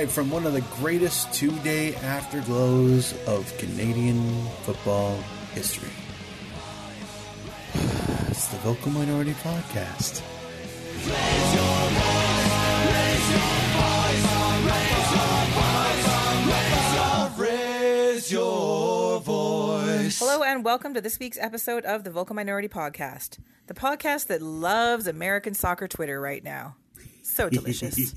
live from one of the greatest two day afterglows of Canadian football history. It's the Vocal Minority Podcast. Hello and welcome to this week's episode of the Vocal Minority Podcast, the podcast that loves American soccer Twitter right now. So delicious.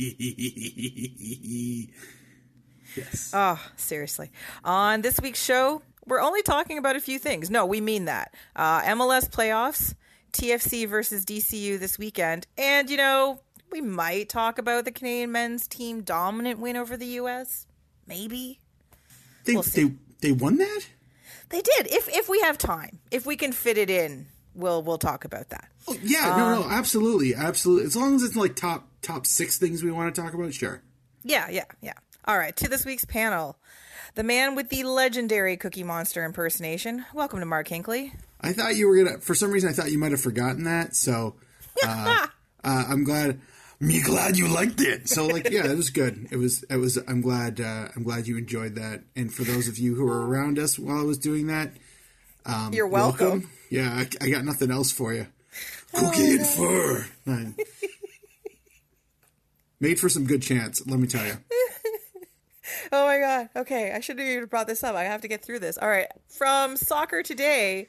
yes. oh, seriously. On this week's show, we're only talking about a few things. No, we mean that. Uh, MLS playoffs, TFC versus DCU this weekend, and, you know, we might talk about the Canadian men's team dominant win over the U.S. Maybe. They, we'll they, they won that? They did. If if we have time, if we can fit it in, we'll we'll talk about that. Oh, yeah, no, Um, no, absolutely, absolutely. As long as it's like top top six things we want to talk about, sure. Yeah, yeah, yeah. All right, to this week's panel. The man with the legendary Cookie Monster impersonation. Welcome to Mark Hinkley. I thought you were gonna. For some reason, I thought you might have forgotten that. So uh, uh, I'm glad. Me glad you liked it. So like, yeah, it was good. It was. It was. I'm glad. Uh, I'm glad you enjoyed that. And for those of you who were around us while I was doing that, um, You're welcome. Yeah, I, I got nothing else for you. Cookie and fur. Made for some good chance. Let me tell you. Oh my god. Okay, I shouldn't have even brought this up. I have to get through this. All right. From Soccer Today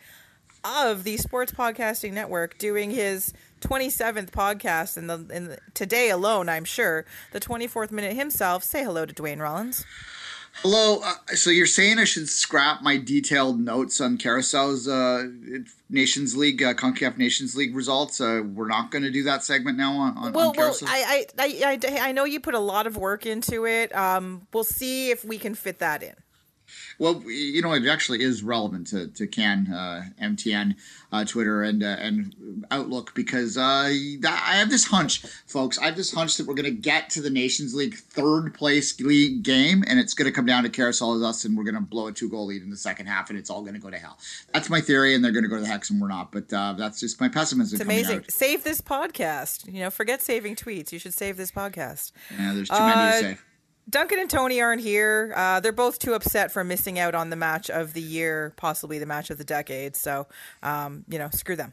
of the Sports Podcasting Network doing his 27th podcast in the in the, today alone, I'm sure. The 24th minute himself. Say hello to Duane Rollins. Hello. Uh, so you're saying I should scrap my detailed notes on Carousel's uh, Nations League, uh, Concacaf Nations League results? Uh, we're not going to do that segment now on, on, Well, on well, I, I, I, I know you put a lot of work into it. Um, we'll see if we can fit that in. Well, you know, it actually is relevant to, to CAN, uh, MTN, uh, Twitter, and uh, and Outlook because uh, I have this hunch, folks. I have this hunch that we're going to get to the Nations League third place league game, and it's going to come down to Carousel as us, and we're going to blow a two goal lead in the second half, and it's all going to go to hell. That's my theory, and they're going to go to the hex, and we're not. But uh, that's just my pessimism. It's amazing. out. Save this podcast. You know, forget saving tweets. You should save this podcast. Yeah, there's too many Uh, to say. Duncan and Tony aren't here. Uh, they're both too upset for missing out on the match of the year, possibly the match of the decade. So, um, you know, screw them.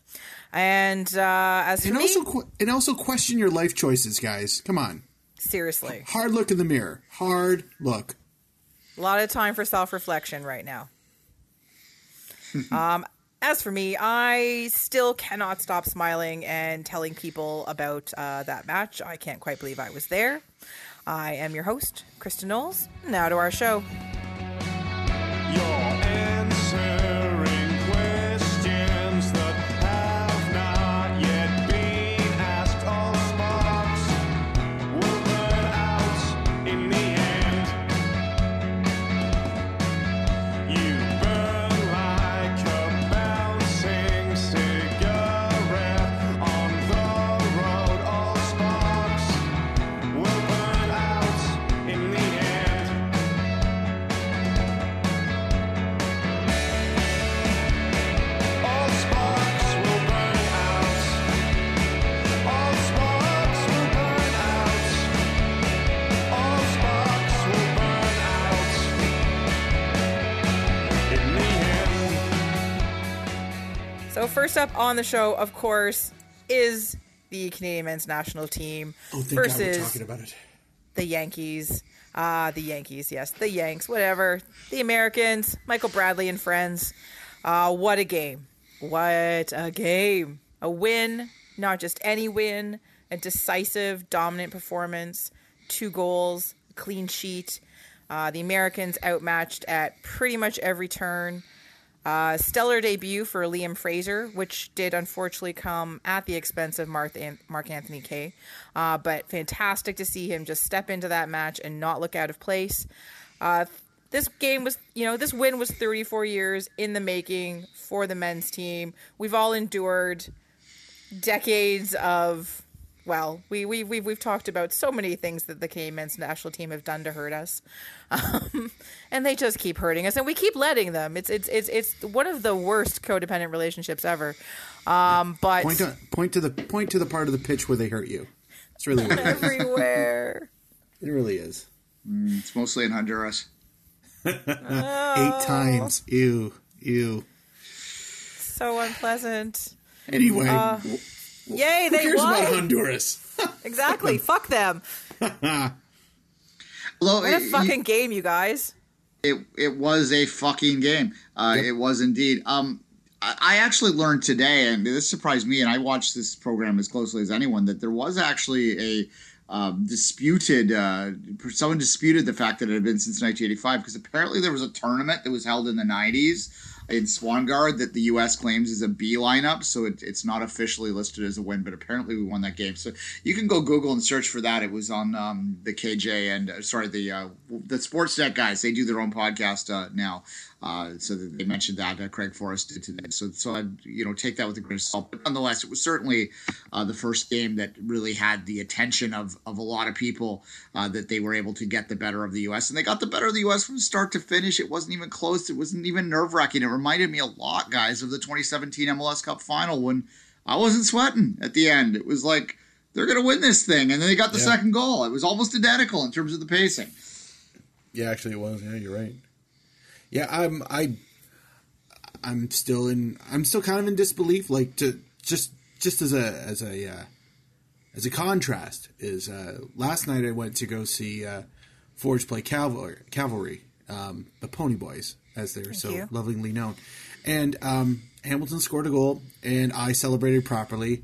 And uh, as for And me, also, que- and also question your life choices, guys. Come on. seriously, Hard look in the mirror. Hard look. a lot of time for self reflection right now. um, as for me, I still cannot stop smiling and telling people about uh, that match. I can't quite believe I was there. I am your host, Kristen Knowles. Now to our show. So first up on the show, of course, is the Canadian men's national team Oh, versus talking about it. the Yankees. Ah, the Yankees, yes, the Yanks, whatever. The Americans, Michael Bradley and friends. Uh, what a game! What a game! A win, not just any win, a decisive, dominant performance, two goals, clean sheet. Uh, the Americans outmatched at pretty much every turn. Uh, stellar debut for Liam Fraser, which did unfortunately come at the expense of Mark, An- Mark Anthony Kaye. Uh, but fantastic to see him just step into that match and not look out of place. Uh, this game was, you know, this win was 34 years in the making for the men's team. We've all endured decades of well, we we we've we've talked about so many things that the Canadian men's national team have done to hurt us, um, and they just keep hurting us, and we keep letting them. It's it's it's it's one of the worst codependent relationships ever. Um, but Point to point to the point to the part of the pitch where they hurt you. It's really weird. everywhere. it really is. It's mostly in Honduras. Eight times. Ew. Ew. So unpleasant. Anyway, Yay, who they cares about won. Honduras? Exactly. Fuck them. Although What a it- fucking game, you guys. it it was a fucking game. Uh, It was indeed. Um, I, I actually learned today, and this surprised me, and I watched this program as closely as anyone, that there was actually a um, disputed. Uh, someone disputed the fact that it had been since 1985 because apparently there was a tournament that was held in the 90s in Swangard that the U.S. claims is a B lineup, so it, it's not officially listed as a win, but apparently we won that game. So you can go Google and search for that. It was on um, the KJ and uh, sorry the uh, the Sportsnet guys. They do their own podcast uh, now, uh, so they mentioned that uh, Craig Forrest did today. So so I'd you know take that with a grain of salt, but nonetheless, it was certainly uh, the first game that really had the attention of of a lot of people uh, that they were able to get the better of the U.S. and they got the better of the U.S. from start to finish. It wasn't even close. It wasn't even nerve wracking. It reminded me a lot, guys, of the 2017 MLS Cup final when I wasn't sweating at the end. It was like they're going to win this thing, and then they got the Yeah. second goal. It was almost identical in terms of the pacing. Yeah, actually, it was. Yeah, you're right. Yeah, I'm. I. I'm still in. I'm still kind of in disbelief. Like to just just as a as a uh, as a contrast is uh, last night I went to go see uh, Forge play Cavalry, Cavalry, um, the Pony Boys as they're so you. lovingly known, and um, Hamilton scored a goal, and I celebrated properly.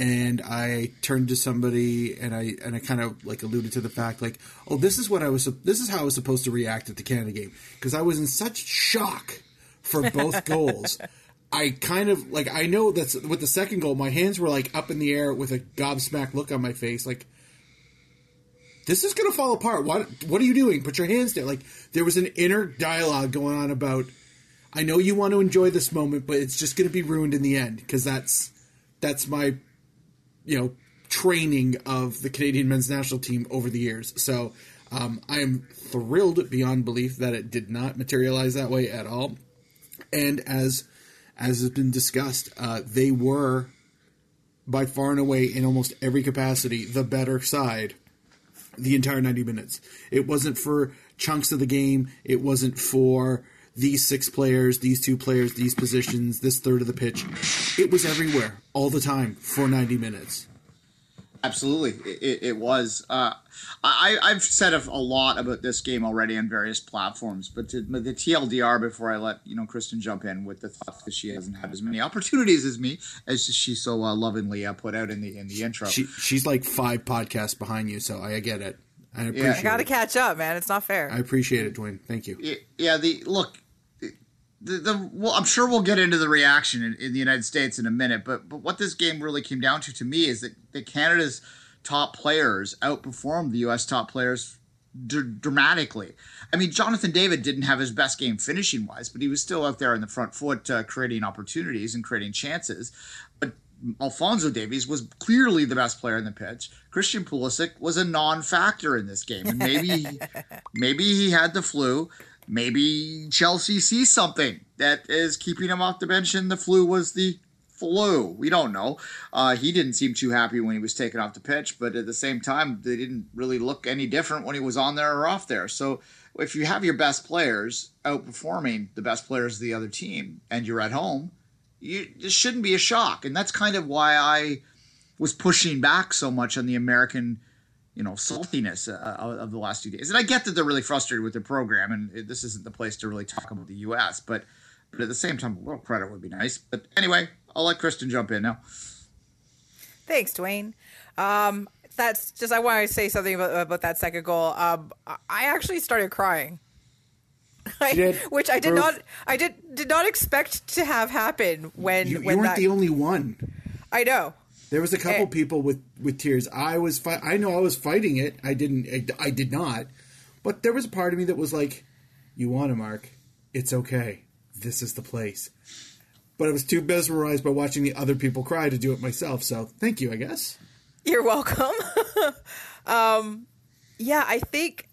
And I turned to somebody, and I and I kind of like alluded to the fact, like, oh, this is what I was. This is how I was supposed to react at the Canada game because I was in such shock for both goals. I kind of like I know that's with the second goal, my hands were like up in the air with a gobsmacked look on my face, like this is gonna fall apart. What what are you doing? Put your hands down. Like there was an inner dialogue going on about I know you want to enjoy this moment, but it's just gonna be ruined in the end because that's that's my you know training of the Canadian men's national team over the years. So um, I am thrilled beyond belief that it did not materialize that way at all. And as as has been discussed, uh, they were by far and away in almost every capacity the better side the entire 90 minutes. It wasn't for chunks of the game. It wasn't for these six players, these two players, these positions, this third of the pitch. It was everywhere, all the time, for 90 minutes. Absolutely, it, it, it was. Uh, I, I've said a, a lot about this game already on various platforms, but to, the TLDR before I let you know Kristen jump in with the thoughts that she hasn't had as many opportunities as me, as she so uh, lovingly uh, put out in the in the intro. She, she's like five podcasts behind you, so I get it. I appreciate I gotta it. catch up, man. It's not fair. I appreciate it, Duane. Thank you. Yeah, the look. The, the well, I'm sure we'll get into the reaction in, in the United States in a minute, but but what this game really came down to to me is that, that Canada's top players outperformed the U.S. top players dr- dramatically. I mean, Jonathan David didn't have his best game finishing wise, but he was still out there in the front foot, uh, creating opportunities and creating chances. But Alfonso Davies was clearly the best player in the pitch. Christian Pulisic was a non-factor in this game, and maybe maybe he had the flu. Maybe Chelsea sees something that is keeping him off the bench, and the flu was the flu. We don't know. Uh, he didn't seem too happy when he was taken off the pitch, but at the same time, they didn't really look any different when he was on there or off there. So if you have your best players outperforming the best players of the other team, and you're at home, you this shouldn't be a shock, and that's kind of why I was pushing back so much on the American you know saltiness uh, of the last two days. And I get that they're really frustrated with their program, and this isn't the place to really talk about the U.S. But but at the same time, a little credit would be nice. But anyway, I'll let Kristen jump in now. Thanks, Duane. Um, that's just I want to say something about, about that second goal. Um, I actually started crying. I- which I did Proof? not I did did not expect to have happen when You, you when weren't that the only one. I know. There was a couple Eh. people with with tears. I was fi- I know I was fighting it. I didn't. I, I did not. But there was a part of me that was like, "You want to, Mark? It's okay. This is the place." But I was too mesmerized by watching the other people cry to do it myself. So thank you, I guess. You're welcome. um, yeah, I think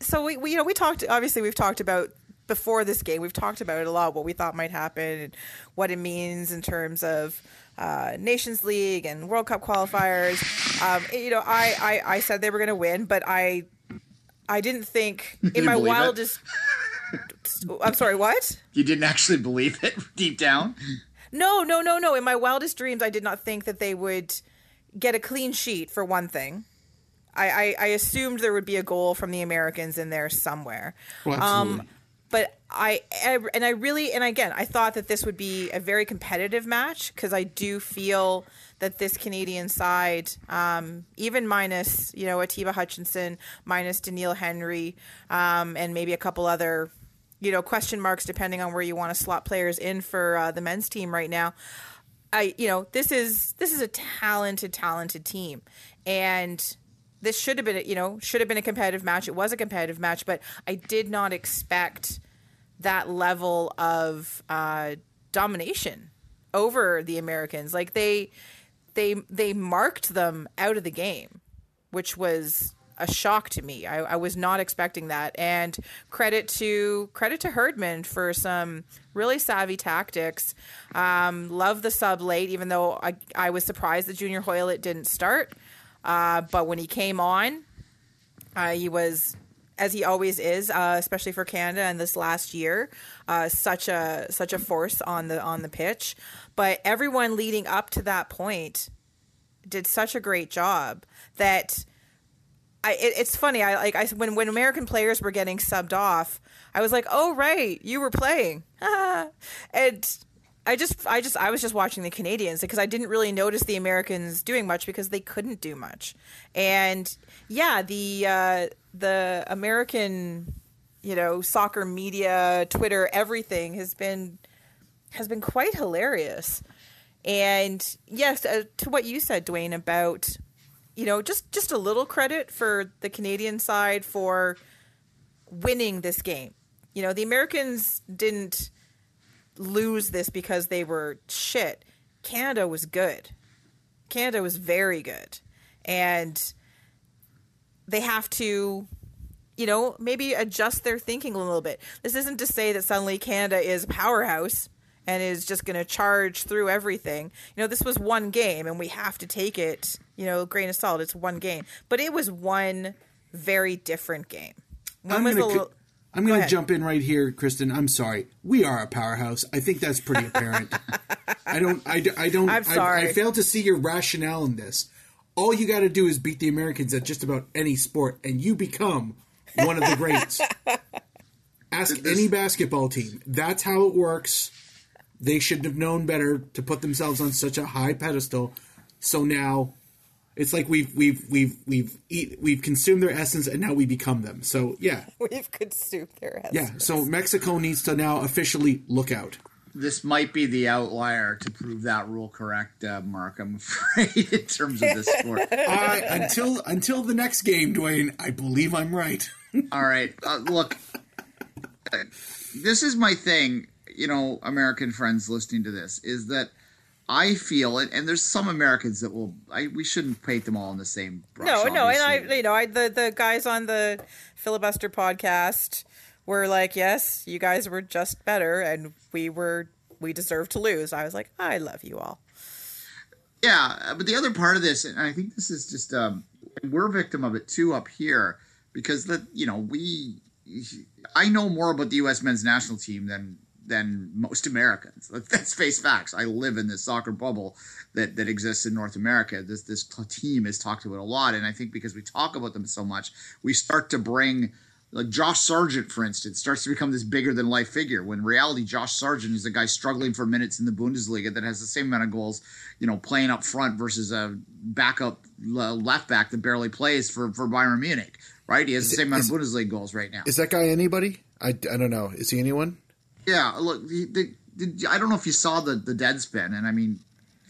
so. We, we you know we talked obviously we've talked about before this game we've talked about it a lot what we thought might happen and what it means in terms of uh, Nations League and World Cup qualifiers. Um, you know, I, I I said they were going to win, but I I didn't think in my wildest. I'm sorry. What? You didn't actually believe it deep down. No, no, no, no. In my wildest dreams, I did not think that they would get a clean sheet. For one thing, I, I, I assumed there would be a goal from the Americans in there somewhere. Well, absolutely. But I and I really and again I thought that this would be a very competitive match because I do feel that this Canadian side, um, even minus you know Atiba Hutchinson, minus Doneil Henry, um, and maybe a couple other you know question marks depending on where you want to slot players in for uh, the men's team right now. I you know this is this is a talented talented team and this should have been you know should have been a competitive match it was a competitive match but I did not expect that level of uh, domination over the Americans like they they they marked them out of the game which was a shock to me. I, I was not expecting that. And credit to credit to Herdman for some really savvy tactics. Um, love the sub late, even though I, I was surprised that Junior Hoilett didn't start. Uh, but when he came on, uh, he was as he always is, uh, especially for Canada and this last year, uh, such a such a force on the on the pitch. But everyone leading up to that point did such a great job that I, it, it's funny. I like I when when American players were getting subbed off, I was like, "Oh right, you were playing," and I just I just I was just watching the Canadians because I didn't really notice the Americans doing much because they couldn't do much, and yeah, the uh, the American you know soccer media, Twitter, everything has been has been quite hilarious. And yes, uh, to what you said, Duane, about you know just just a little credit for the Canadian side for winning this game. You know, the Americans didn't lose this because they were shit. Canada was good. Canada was very good. And they have to you know, maybe adjust their thinking a little bit. This isn't to say that suddenly Canada is a powerhouse and is just going to charge through everything. You know, this was one game and we have to take it, you know, grain of salt. It's one game. But it was one very different game. When I'm was the co- lo- I'm going to jump in right here, Kristen. I'm sorry. We are a powerhouse. I think that's pretty apparent. I don't. I don't. I'm I- sorry. I, fail to see your rationale in this. All you got to do is beat the Americans at just about any sport, and you become one of the greats. Ask This- any basketball team. That's how it works. They should have known better to put themselves on such a high pedestal. So now, it's like we've we've we've we've eat, we've consumed their essence, and now we become them. So yeah, We've consumed their heads. yeah, so Mexico needs to now officially look out. This might be the outlier to prove that rule correct, uh, Mark. I'm afraid in terms of this sport. I, until until the next game, Duane, I believe I'm right. All right, uh, look, uh, this is my thing. You know, American friends listening to this is that I feel it, and there's some Americans that will. I we shouldn't paint them all in the same brush. No, no, and I, you know, I the the guys on the filibuster podcast were like, "Yes, you guys were just better, and we were we deserved to lose." I was like, "I love you all." Yeah, uh, but the other part of this, and I think this is just um, we're a victim of it too up here because that you know we I know more about the U.S. men's national team than than most Americans. Let's, face facts. I live in this soccer bubble that that exists in North America. This this team is talked about a lot, and I think because we talk about them so much, we start to bring. Like Josh Sargent, for instance, starts to become this bigger than life figure. When in reality, Josh Sargent is a guy struggling for minutes in the Bundesliga that has the same amount of goals, you know, playing up front versus a backup left back that barely plays for for Bayern Munich. Right? He has the it- same amount is- of Bundesliga goals right now. Is that guy anybody? I, I don't know. Is he anyone? Yeah, look, the, the, I don't know if you saw the the Deadspin, and I mean,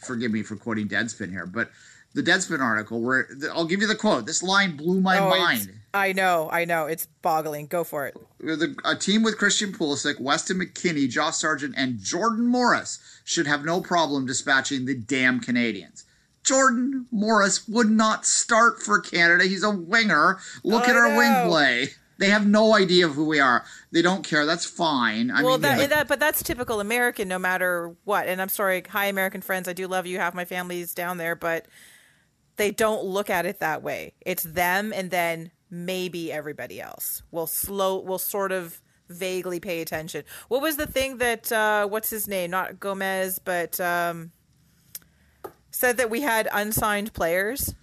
forgive me for quoting Deadspin here, but the Deadspin article where I'll give you the quote. This line blew my Oh, mind. I know, I know, it's boggling. Go for it. The, a team with Christian Pulisic, Weston McKennie, Josh Sargent, and Jordan Morris should have no problem dispatching the damn Canadians. Jordan Morris would not start for Canada. He's a winger. Look I at our wing play. They have no idea of who we are. They don't care. That's fine. I well, mean, that, that, but that's typical American, no matter what. And I'm sorry, hi, American friends. I do love you. Half my family's down there, but they don't look at it that way. It's them and then maybe everybody else will slow will sort of vaguely pay attention. What was the thing that uh, what's his name? Not Gomez, but um, said that we had unsigned players.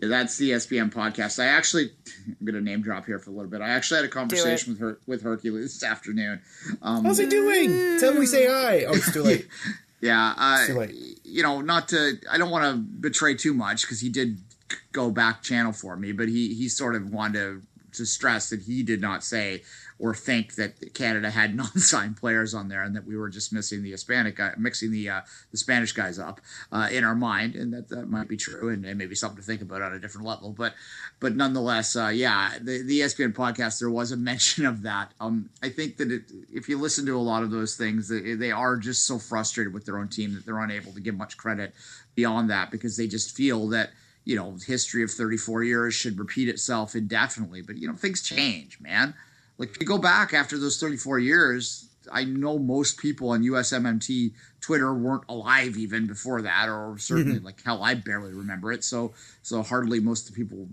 Yeah, that's the SBM podcast. I actually, I'm going to name drop here for a little bit. I actually had a conversation with her with Herculez this afternoon. Um, How's he doing? Tell him we say hi. Oh, it's too late. Yeah, uh, too late. you know, not to. I don't want to betray too much because he did go back channel for me, but he he sort of wanted to, to stress that he did not say or think that Canada had non-signed players on there and that we were just missing the Hispanic guy, mixing the uh, the Spanish guys up uh, in our mind, and that that might be true and, and maybe something to think about on a different level. But but nonetheless, uh, yeah, the the ESPN podcast there was a mention of that. Um, I think that it, if you listen to a lot of those things, they, they are just so frustrated with their own team that they're unable to give much credit beyond that because they just feel that you know history of 34 years should repeat itself indefinitely. But you know things change, man. Like if you go back after those 34 years, I know most people on USMNT Twitter weren't alive even before that, or certainly like hell, I barely remember it. So so hardly most of the people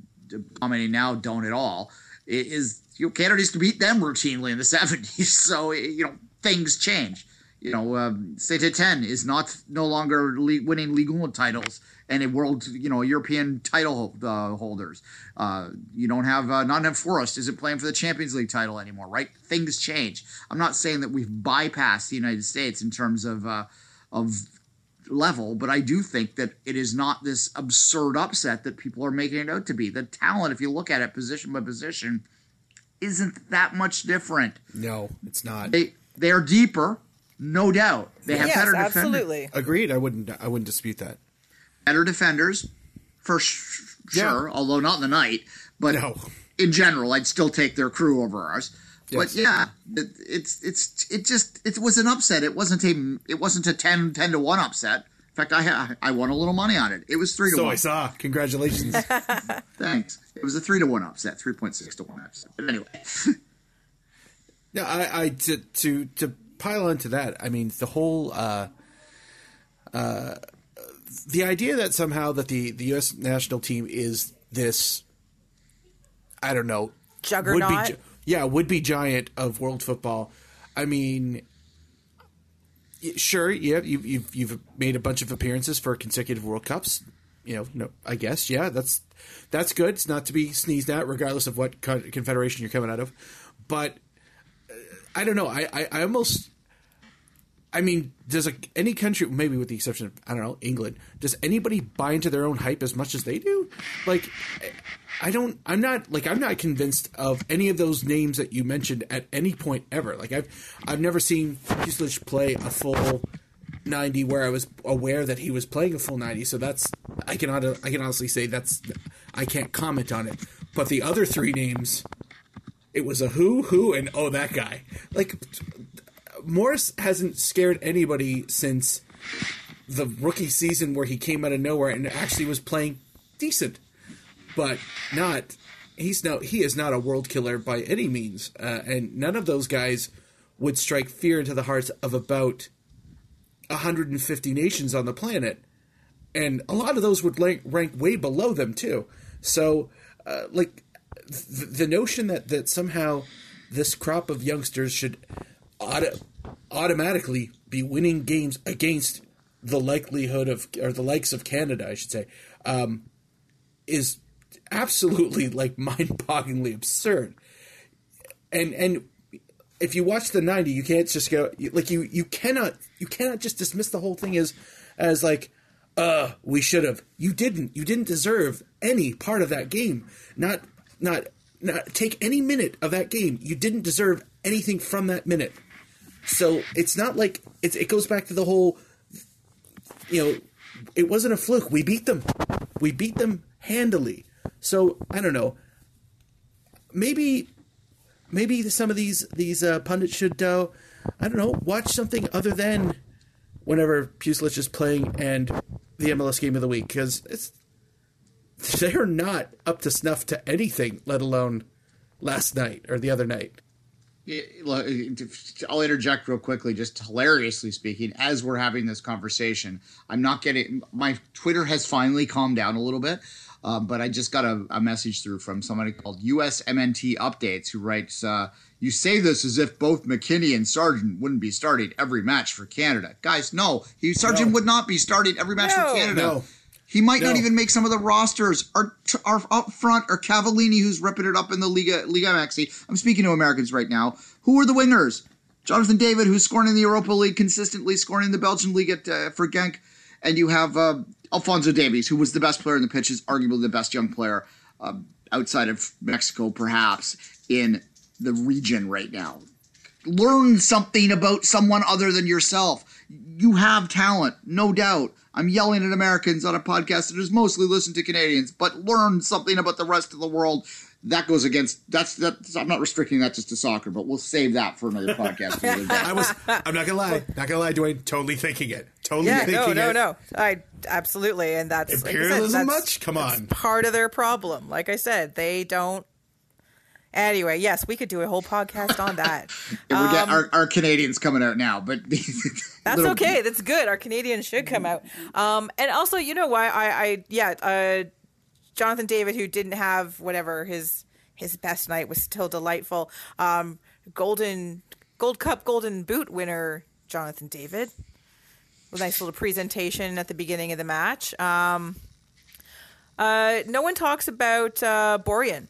commenting now don't at all. It is you know, Canada used to beat them routinely in the 70s. So you know things change. You know, um, Saint Etienne is not no longer le- winning Ligue 1 titles and a world, you know, European title uh, holders. Uh, you don't have uh, Nottingham Forest isn't playing for the Champions League title anymore, right? Things change. I'm not saying that we've bypassed the United States in terms of uh, of level, but I do think that it is not this absurd upset that people are making it out to be. The talent, if you look at it position by position, isn't that much different. No, it's not. They they are deeper, no doubt. They have yes, better defenders. absolutely. Agreed. I wouldn't. I wouldn't dispute that. Better defenders for sh- Yeah. sure, although not in the night. But No. in general, I'd still take their crew over ours. But yeah, it, it's it's it just it was an upset. It wasn't a it wasn't a 10, 10 to one upset. In fact, I I won a little money on it. It was three to So one. So I saw. Congratulations. Thanks. It was a three to one upset, three point six to one upset. But anyway, No, I, I to to to pile onto that. I mean, the whole uh, uh, the idea that somehow that the the U.S. national team is this, I don't know, Juggernaut? Would be, yeah, would be giant of world football. I mean, sure, yeah, you, you've you've made a bunch of appearances for consecutive World Cups. You know, no, I guess, yeah, that's that's good. It's not to be sneezed at, regardless of what confederation you're coming out of. But uh, I don't know. I, I, I almost. I mean, does a, any country, maybe with the exception of I don't know England, does anybody buy into their own hype as much as they do? Like, I don't. I'm not like I'm not convinced of any of those names that you mentioned at any point ever. Like I've I've never seen Pusilich play a full ninety where I was aware that he was playing a full ninety. So that's I can I can honestly say that's I can't comment on it. But the other three names, it was a who who and oh that guy. Like Morris hasn't scared anybody since the rookie season where he came out of nowhere and actually was playing decent. But not he's no he is not a world killer by any means. Uh, and none of those guys would strike fear into the hearts of about 150 nations on the planet. And a lot of those would rank, rank way below them too. So uh, like th- the notion that that somehow this crop of youngsters should auto- automatically be winning games against the likelihood of or the likes of Canada I should say um, is absolutely like mind-bogglingly absurd. And and if you watch the 90, you can't just go like you you cannot you cannot just dismiss the whole thing as as like uh we should have. You didn't. You didn't deserve any part of that game. Not not not take any minute of that game. You didn't deserve anything from that minute. So it's not like it's it goes back to the whole you know, it wasn't a fluke. We beat them. We beat them handily. So I don't know. Maybe, maybe some of these these uh, pundits should, uh, I don't know, watch something other than whenever Pusilich is playing and the MLS game of the week because it's they're not up to snuff to anything, let alone last night or the other night. Yeah, look, I'll interject real quickly, just hilariously speaking, as we're having this conversation. I'm not getting my Twitter has finally calmed down a little bit. Um, but I just got a, a message through from somebody called USMNT Updates who writes, uh, "You say this as if both McKennie and Sargent wouldn't be starting every match for Canada, guys. No, he Sargent No. would not be starting every match No. for Canada. No. He might not even make some of the rosters. Our, our up front are Cavallini, who's ripping it up in the Liga Liga MX. I'm speaking to Americans right now. Who are the wingers? Jonathan David, who's scoring in the Europa League consistently, scoring in the Belgian League at, uh, for Genk, and you have uh, Alfonso Davies, who was the best player in the pitches, arguably the best young player uh, outside of Mexico, perhaps in the region right now learn something about someone other than yourself. You have talent, no doubt. I'm yelling at Americans on a podcast that is mostly listened to Canadians, but learn something about the rest of the world. That goes against that's that's I'm not restricting that just to soccer, but we'll save that for another podcast. another. I was. I'm not gonna lie. Not gonna lie, Duane. Totally thinking it. Totally thinking it. Yeah, thinking no, no, it. no. I absolutely, and that's like I said, Imperialism that's- much? Come on. part of their problem. Like I said, they don't. Anyway, yes, we could do a whole podcast on that. We get our, our Canadians coming out now, but That's little- okay. That's good. Our Canadians should come out. Um, and also, you know why? I, I yeah, uh, Jonathan David, who didn't have whatever his his best night, was still delightful. Um, golden Gold Cup Golden Boot winner Jonathan David. A nice little presentation at the beginning of the match. Um, uh, no one talks about uh, Borjan.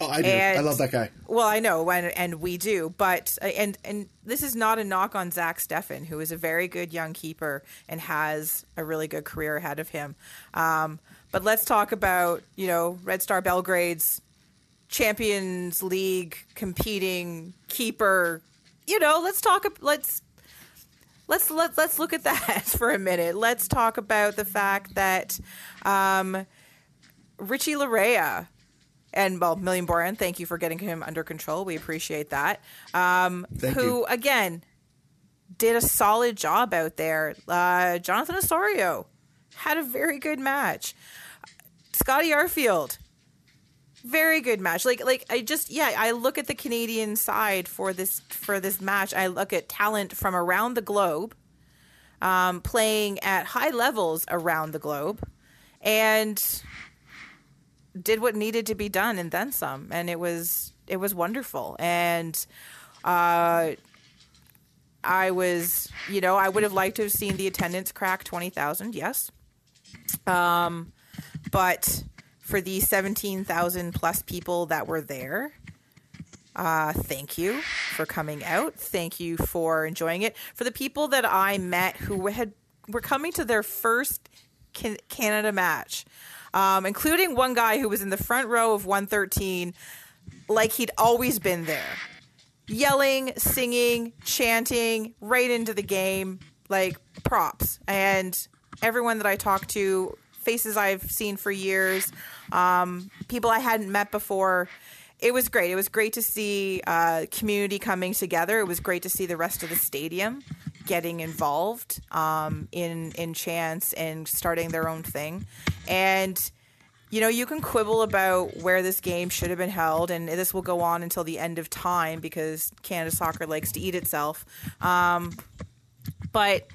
Oh, I do. And- I love that guy. Well, I know, and, and we do, but uh, and and this is not a knock on Zach Steffen, who is a very good young keeper and has a really good career ahead of him. Um, but let's talk about you know Red Star Belgrade's Champions League competing keeper. You know, let's talk. Let's let's let, let's look at that for a minute. Let's talk about the fact that um, Richie Laryea and well, Milan Borjan, thank you for getting him under control. We appreciate that. Um, who you. again did a solid job out there. Uh, Jonathan Osorio had a very good match. Scotty Arfield, very good match. Like like I just yeah, I look at the Canadian side for this for this match. I look at talent from around the globe, um, playing at high levels around the globe, and did what needed to be done and then some and it was it was wonderful and uh i was you know i would have liked to have seen the attendance crack 20,000 yes um but for the 17,000 plus people that were there uh, thank you for coming out. Thank you for enjoying it. For the people that I met who had were coming to their first Canada match, um, including one guy who was in the front row of 113, like he'd always been there, yelling, singing, chanting right into the game, like props. And everyone that I talked to, faces I've seen for years, um, people I hadn't met before. It was great. It was great to see uh, community coming together. It was great to see the rest of the stadium getting involved um, in in chants and starting their own thing. And you know, you can quibble about where this game should have been held, and this will go on until the end of time because Canada soccer likes to eat itself. Um, but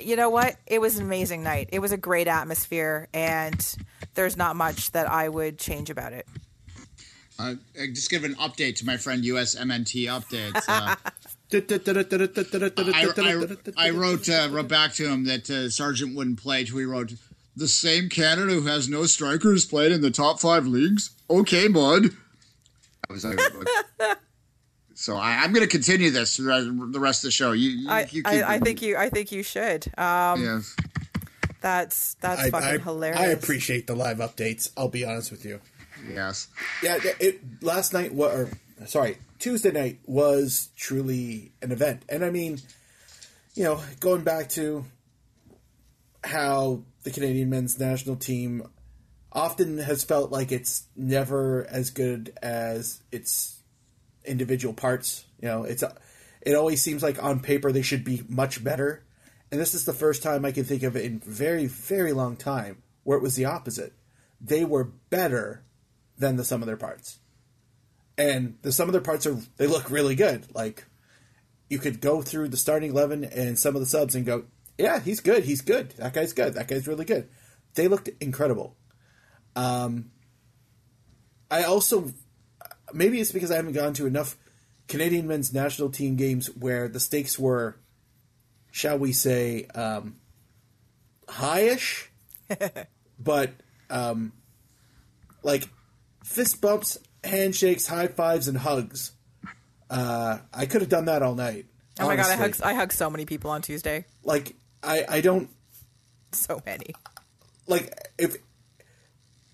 you know what? It was an amazing night. It was a great atmosphere, and there's not much that I would change about it. Uh, just give an update to my friend USMNT updates. Uh, I, I, I wrote uh, wrote back to him that uh, Sargent wouldn't play. Till he wrote, "The same Canada who has no strikers played in the top five leagues." Okay, bud. That was so I, I'm going to continue this throughout the rest of the show. You, you, I, you I, keep- I think you I think you should. Um, Yes. That's that's I, fucking I, hilarious. I appreciate the live updates. I'll be honest with you. Yes. Yeah, it, it last night what? or sorry, Tuesday night was truly an event. And I mean, you know, going back to how the Canadian men's national team often has felt like it's never as good as its individual parts. You know, it's it always seems like on paper they should be much better. And this is the first time I can think of in very, very long time where it was the opposite. They were better than the sum of their parts. And the sum of their parts are they look really good. Like you could go through the starting eleven and some of the subs and go, Yeah, he's good, he's good. That guy's good, that guy's really good. they looked incredible. Um, I also maybe it's because I haven't gone to enough Canadian men's national team games where the stakes were, shall we say, um, highish, but um, like fist bumps, handshakes, high fives, and hugs. Uh, I could have done that all night. Oh my god, I honestly. hugged I hugged so many people on Tuesday. Like I, I don't So many. like if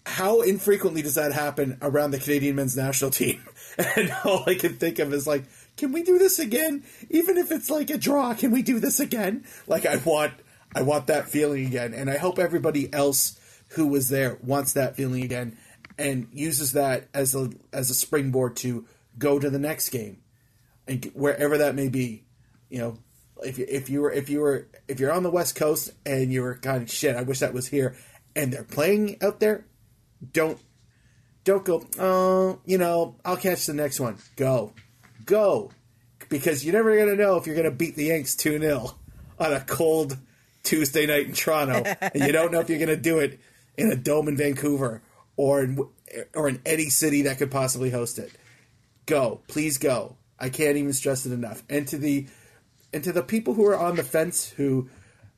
how infrequently does that happen around the Canadian men's national team? And all I can think of is like, can we do this again? Even if it's like a draw, can we do this again? Like I want I want that feeling again. And I hope everybody else who was there wants that feeling again and uses that as a as a springboard to go to the next game. And wherever that may be. You know, if you, if you were if you were if you're on the West Coast and you were kind of shit, I wish that was here, and they're playing out there, don't don't go. Oh, you know, I'll catch the next one. Go, go, because you're never gonna know if you're gonna beat the Yanks two 0 on a cold Tuesday night in Toronto, and you don't know if you're gonna do it in a dome in Vancouver or in or in any city that could possibly host it. Go, please go. I can't even stress it enough. And to the and to the people who are on the fence who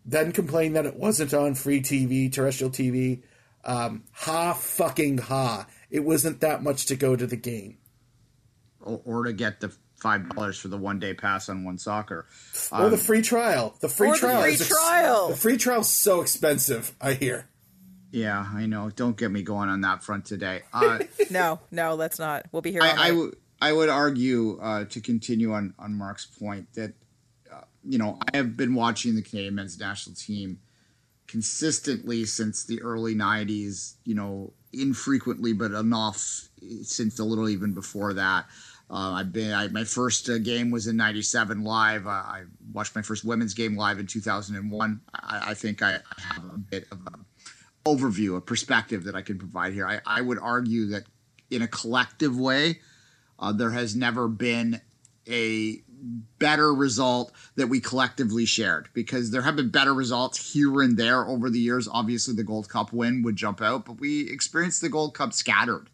then complain that it wasn't on free TV, terrestrial TV, um, ha fucking ha. It wasn't that much to go to the game. or, or to get the five dollars for the one day pass on one soccer. or the free trial. The free Or the free is ex- trial. the free trial's so expensive, I hear. Yeah, I know. Don't get me going on that front today. Uh, No, no, let's not. We'll be here all I, I, night. w- I would argue uh, to continue on, on Mark's point that, uh, you know, I have been watching the Canadian men's national team consistently since the early 90s, you know, infrequently, but enough since a little even before that. Uh, I've been, I, my first uh, game was in 97 live. Uh, I watched my first women's game live in 2001. I, I think I, I have a bit of a overview, a perspective that I can provide here. I, I would argue that in a collective way, uh, there has never been a better result that we collectively shared because there have been better results here and there over the years. Obviously, the Gold Cup win would jump out, but we experienced the Gold Cup scattered.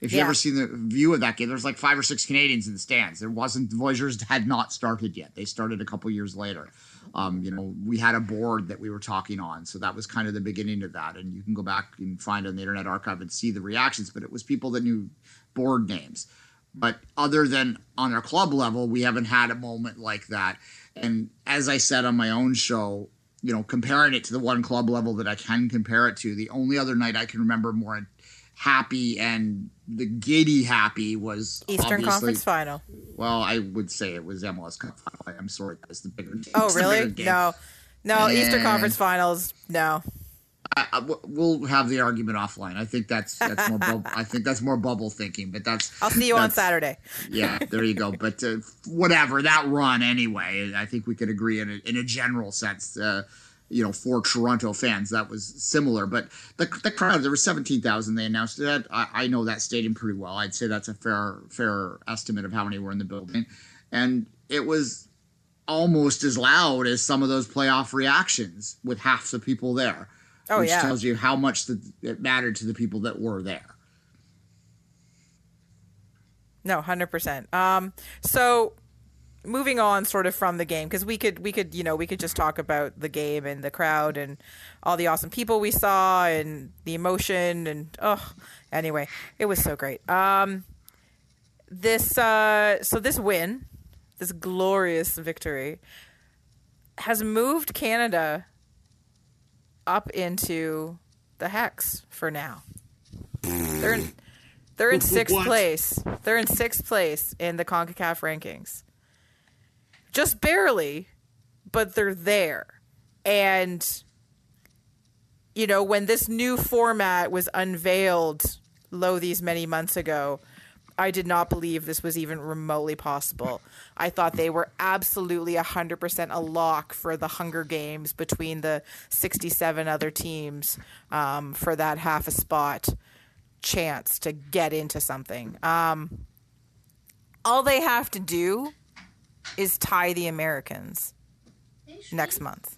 If you Yeah. ever seen the view of that game, there's like five or six Canadians in the stands. There wasn't the Voyageurs had not started yet. They started a couple years later. Um, you know, we had a board that we were talking on, so that was kind of the beginning of that. And you can go back and find on the Internet Archive and see the reactions. But it was people that knew board names. But other than on our club level, we haven't had a moment like that. And as I said on my own show, you know, comparing it to the one club level that I can compare it to, the only other night I can remember more happy and the giddy happy was Eastern Conference Final. Well, I would say it was MLS Cup final. I'm sorry, that's the bigger. Oh, really? game. No. No, Eastern Conference Finals. No. I, I- we'll have the argument offline. I think that's that's more. bub- I think that's more bubble thinking, but that's. I'll see you on Saturday. yeah, there you go. But uh, whatever that run anyway, I think we could agree in a, in a general sense. Uh, you know, for Toronto fans, that was similar. But the, the crowd, there were seventeen thousand. They announced that. I, I know that stadium pretty well. I'd say that's a fair fair estimate of how many were in the building, and it was almost as loud as some of those playoff reactions with half the people there. Oh, which yeah. tells you how much the, it mattered to the people that were there. No, hundred percent. Um, so moving on, sort of from the game, because we could, we could, you know, we could just talk about the game and the crowd and all the awesome people we saw and the emotion and oh, anyway, it was so great. Um, this, uh, so this win, this glorious victory, has moved Canada up into the hex for now. They're in, they're in sixth What? place. They're in sixth place in the CONCACAF rankings. Just barely, but they're there. And you know, when this new format was unveiled lo these many months ago, I did not believe this was even remotely possible. I thought they were absolutely 100% a lock for the Hunger Games between the 67 other teams um, for that half a spot chance to get into something. Um, all they have to do is tie the Americans next month.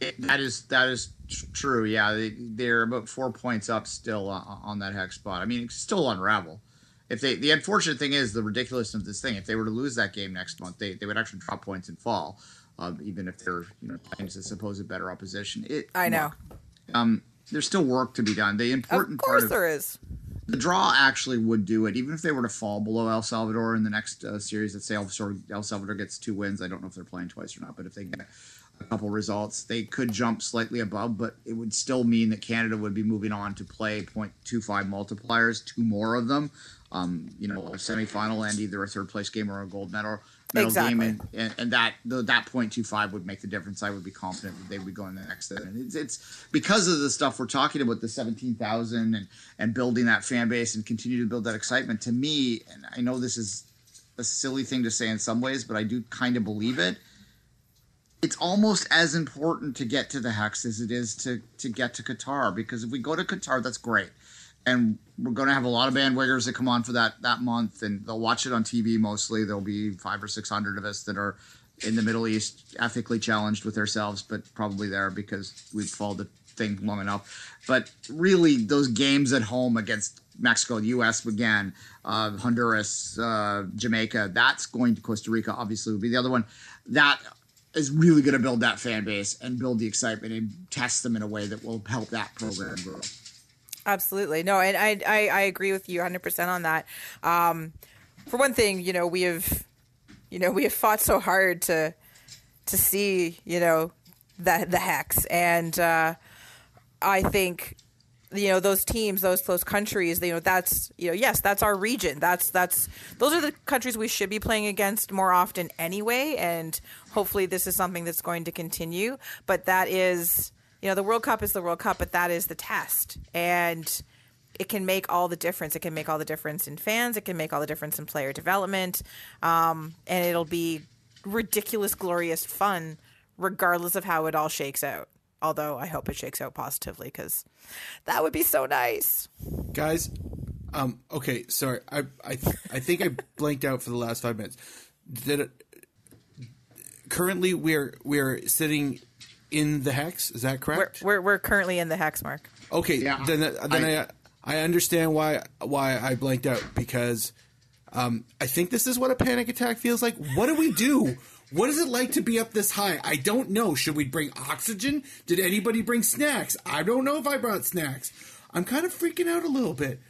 It, that is that is tr- true. Yeah, they, they're about four points up still on, that hex spot. I mean, it's still unravel. If they, the unfortunate thing is the ridiculousness of this thing. If they were to lose that game next month, they, they would actually drop points and fall, um, even if they're you know playing a supposed better opposition. It, I know. Um, there's still work to be done. The important Of course part of there is. The draw actually would do it, even if they were to fall below El Salvador in the next uh, series. Let's say El Salvador, El Salvador gets two wins. I don't know if they're playing twice or not, but if they get a couple results, they could jump slightly above. But it would still mean that Canada would be moving on to play 0.25 multipliers, two more of them. Um, you know, a semifinal and either a third place game or a gold medal game, Exactly. and, and, and that the, that 0.25 would make the difference. I would be confident that they would go in the next. And it's, it's because of the stuff we're talking about, the 17,000 and and building that fan base and continue to build that excitement. To me, and I know this is a silly thing to say in some ways, but I do kind of believe it. It's almost as important to get to the hex as it is to to get to Qatar because if we go to Qatar, that's great and we're going to have a lot of bandwaggers that come on for that that month, and they'll watch it on TV mostly. There'll be five or six hundred of us that are in the Middle East, ethically challenged with ourselves, but probably there because we've followed the thing long enough. But really, those games at home against Mexico, the U.S. again, uh, Honduras, uh, Jamaica, that's going to Costa Rica. Obviously, would be the other one. That is really going to build that fan base and build the excitement and test them in a way that will help that program grow. Absolutely. No, and I, I, I agree with you 100% on that. Um, for one thing, you know, we have, you know, we have fought so hard to, to see, you know, the, the hex. And, uh, I think, you know, those teams, those, those countries, you know, that's, you know, yes, that's our region. That's, that's, those are the countries we should be playing against more often anyway. And hopefully this is something that's going to continue, but that is, you know, the World Cup is the World Cup, but that is the test. And it can make all the difference. It can make all the difference in fans. It can make all the difference in player development. Um, and it'll be ridiculous, glorious fun, regardless of how it all shakes out. Although I hope it shakes out positively because that would be so nice. guys. Um, okay, sorry. I I I think I blanked out for the last five minutes. Did it, currently we're we're sitting in the hex. Is that We're, correct? we're, we're currently in the hex mark. Okay, Yeah, then then I, I- I understand why why I blanked out because um, I think this is what a panic attack feels like. What do we do? What is it like to be up this high? I don't know. Should we bring oxygen? Did anybody bring snacks? I don't know if I brought snacks. I'm kind of freaking out a little bit.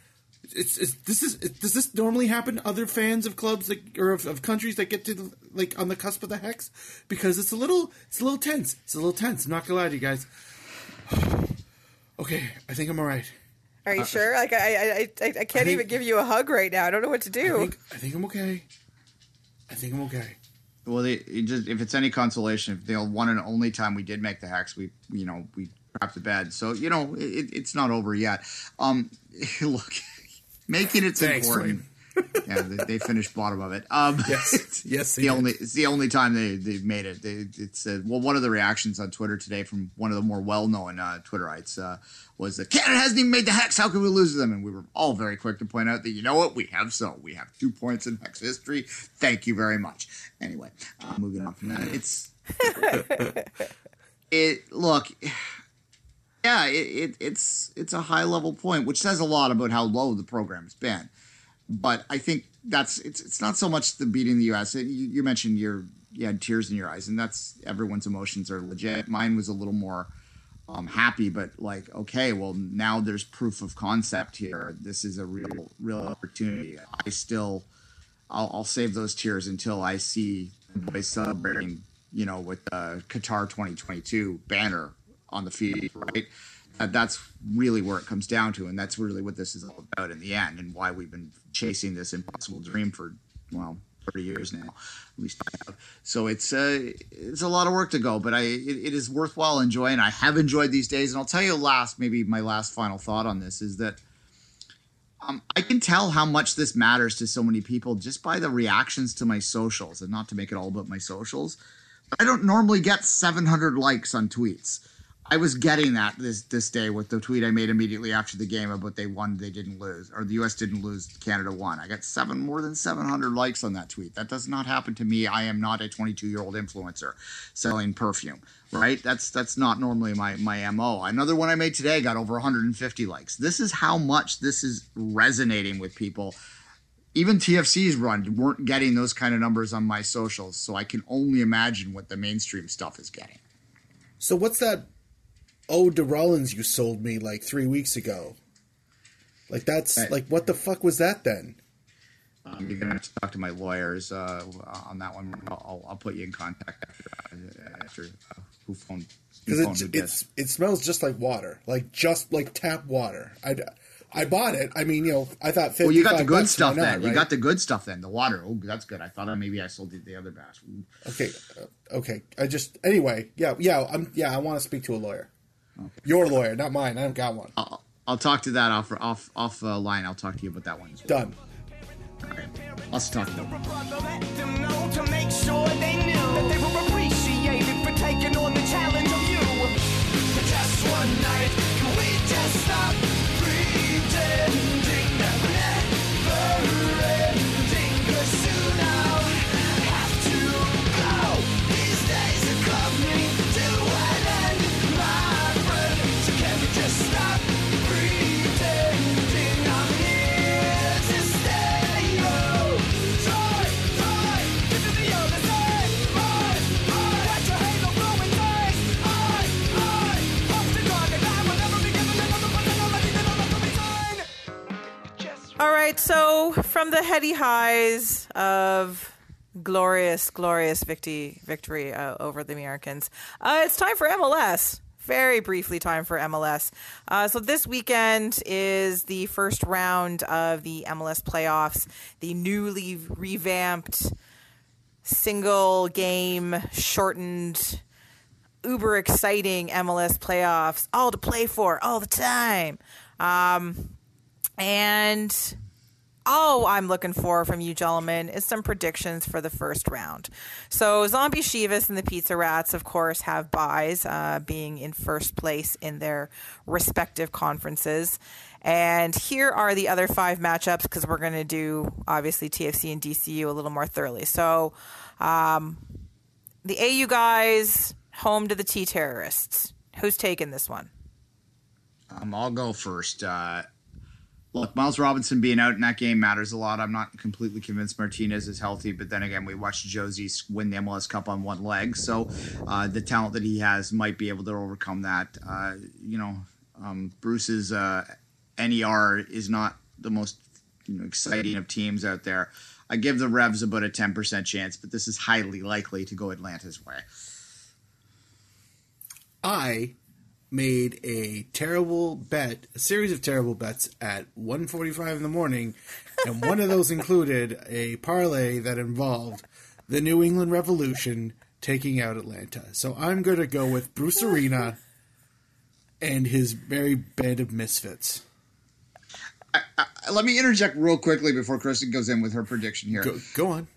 It's, it's this is does this normally happen to other fans of clubs that, or of, of countries that get to the, like on the cusp of the hex? Because it's a little it's a little tense. It's a little tense. I'm not gonna lie to you guys. okay, I think I'm all right. Are you sure? Like I, I, I, I can't think- even give you a hug right now. I don't know what to I do. think, I think I'm okay. I think I'm okay. Well, they, it just if it's any consolation, if the one and only time we did make the hex, we you know we crapped the bed. So you know it, it's not over yet. Um, look, making it's Thanks, important. yeah, they, they finished bottom of it. Um, Yes, yes, the did. only it's the only time they they made it. They, it said well, one of the reactions on Twitter today from one of the more well known uh, Twitterites uh, was that Canada hasn't even made the hex. How can we lose them? And we were all very quick to point out that you know what we have so we have two points in hex history. Thank you very much. Anyway, uh, moving on from that, it's it look. Yeah, it, it, it's it's a high level point, which says a lot about how low the program's been but I think that's it's it's not so much the beating the U.S. You, you mentioned your you had tears in your eyes, and that's everyone's emotions are legit. Mine was a little more um, happy, but like okay, well now there's proof of concept here. This is a real real opportunity. I still I'll, I'll save those tears until I see the boys celebrating, you know, with the Qatar 2022 banner on the feed, right? That, that's really where it comes down to, and that's really what this is all about in the end, and why we've been chasing this impossible dream for well 30 years now, at least I have. So it's uh, it's a lot of work to go, but I it, it is worthwhile enjoying. I have enjoyed these days, and I'll tell you last, maybe my last final thought on this is that um, I can tell how much this matters to so many people just by the reactions to my socials, and not to make it all about my socials. But I don't normally get 700 likes on tweets. I was getting that this this day with the tweet I made immediately after the game about they won, they didn't lose, or the U.S. didn't lose, Canada won. I got seven more than 700 likes on that tweet. That does not happen to me. I am not a 22 year old influencer selling perfume, right? That's that's not normally my my mo. Another one I made today got over 150 likes. This is how much this is resonating with people. Even TFC's run weren't getting those kind of numbers on my socials, so I can only imagine what the mainstream stuff is getting. So what's that Eau de Rollins you sold me like three weeks ago? Like that's Right. like what the fuck was that then? Um, you're gonna have to talk to my lawyers uh, on that one. I'll, I'll put you in contact after uh, after uh, who phoned. Because it, it's it smells just like water, like just like tap water. I, I bought it. I mean, you know, I thought. Well, you got the good stuff then. You got the good stuff then. The water. Oh, that's good. I thought maybe I sold you the other batch. Okay, uh, okay. I just anyway. Yeah, yeah. I'm yeah. I want to speak to a lawyer. Your lawyer, not mine. I don't got one. I'll, I'll talk to that off off off uh, line. I'll talk to you about that one. As well. Done. All right. Let's talk about. it. brother, let them right, so from the heady highs of glorious, glorious victory victory uh, over the Americans, uh, it's time for MLS. Very briefly, time for MLS. Uh, so this weekend is the first round of the MLS playoffs. The newly revamped single game shortened uber exciting MLS playoffs, all to play for all the time. Um, and all I'm looking for from you gentlemen is some predictions for the first round. So Zombie Chivas and the Pizza Rats, of course, have buys, uh, being in first place in their respective conferences. And here are the other five matchups because we're going to do obviously TFC and DCU a little more thoroughly. So um, the AU guys home to the T terrorists. Who's taking this one? Um, I'll go first. Uh, look, Miles Robinson being out in that game matters a lot. I'm not completely convinced Martinez is healthy, but then again, we watched Jozy win the MLS Cup on one leg, so uh, the talent that he has might be able to overcome that. Uh, you know, um, Bruce's uh, NER is not the most you know, exciting of teams out there. I give the Revs about a 10% chance, but this is highly likely to go Atlanta's way. I made a terrible bet, a series of terrible bets at 1:45 in the morning, and one of those included a parlay that involved the New England Revolution taking out Atlanta. So I'm going to go with Bruce Arena and his merry band of misfits. Let me interject real quickly before Kristen goes in with her prediction here. Go, go on.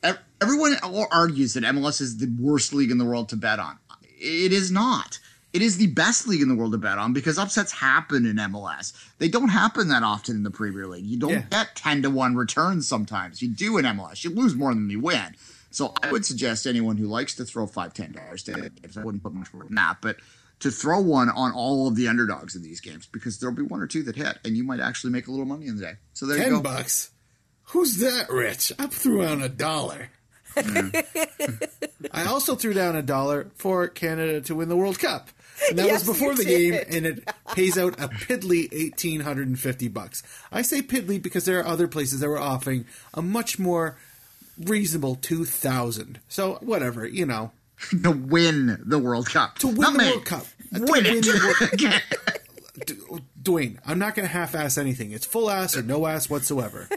Everyone argues that MLS is the worst league in the world to bet on. It is not. It is the best league in the world to bet on because upsets happen in MLS. They don't happen that often in the Premier League. You don't Yeah. get 10 to 1 returns sometimes. You do in MLS. You lose more than you win. So I would suggest anyone who likes to throw five, ten dollars to it, I wouldn't put much more than that, but to throw one on all of the underdogs in these games because there'll be one or two that hit and you might actually make a little money in the day. So there you Ten go. bucks. Who's that rich? I threw down a dollar. Hmm. I also threw down a dollar for Canada to win the World Cup. And that Yes, was before you the game, and it pays out a piddly eighteen hundred and fifty bucks. I say piddly because there are other places that were offering a much more reasonable two thousand. So whatever, you know, to win the World Cup. to win Not the make. World Cup, uh, To Win it. the World- D- Duane, I'm not going to half-ass anything. It's full ass or no ass whatsoever.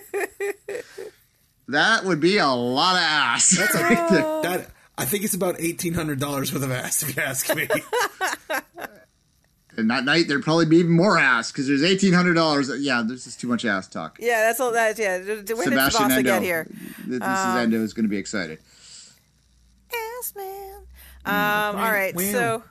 That would be a lot of ass. That's like that. I think it's about eighteen hundred dollars worth of ass, if you ask me. and that night there'd probably be even more ass because there's eighteen hundred dollars. Yeah, there's just too much ass talk. Yeah, that's all that. Yeah, when did Sebastian Sabasa Endo. get here? Th- This is Endo is going to be excited. Ass man. Um, all right, Wow. so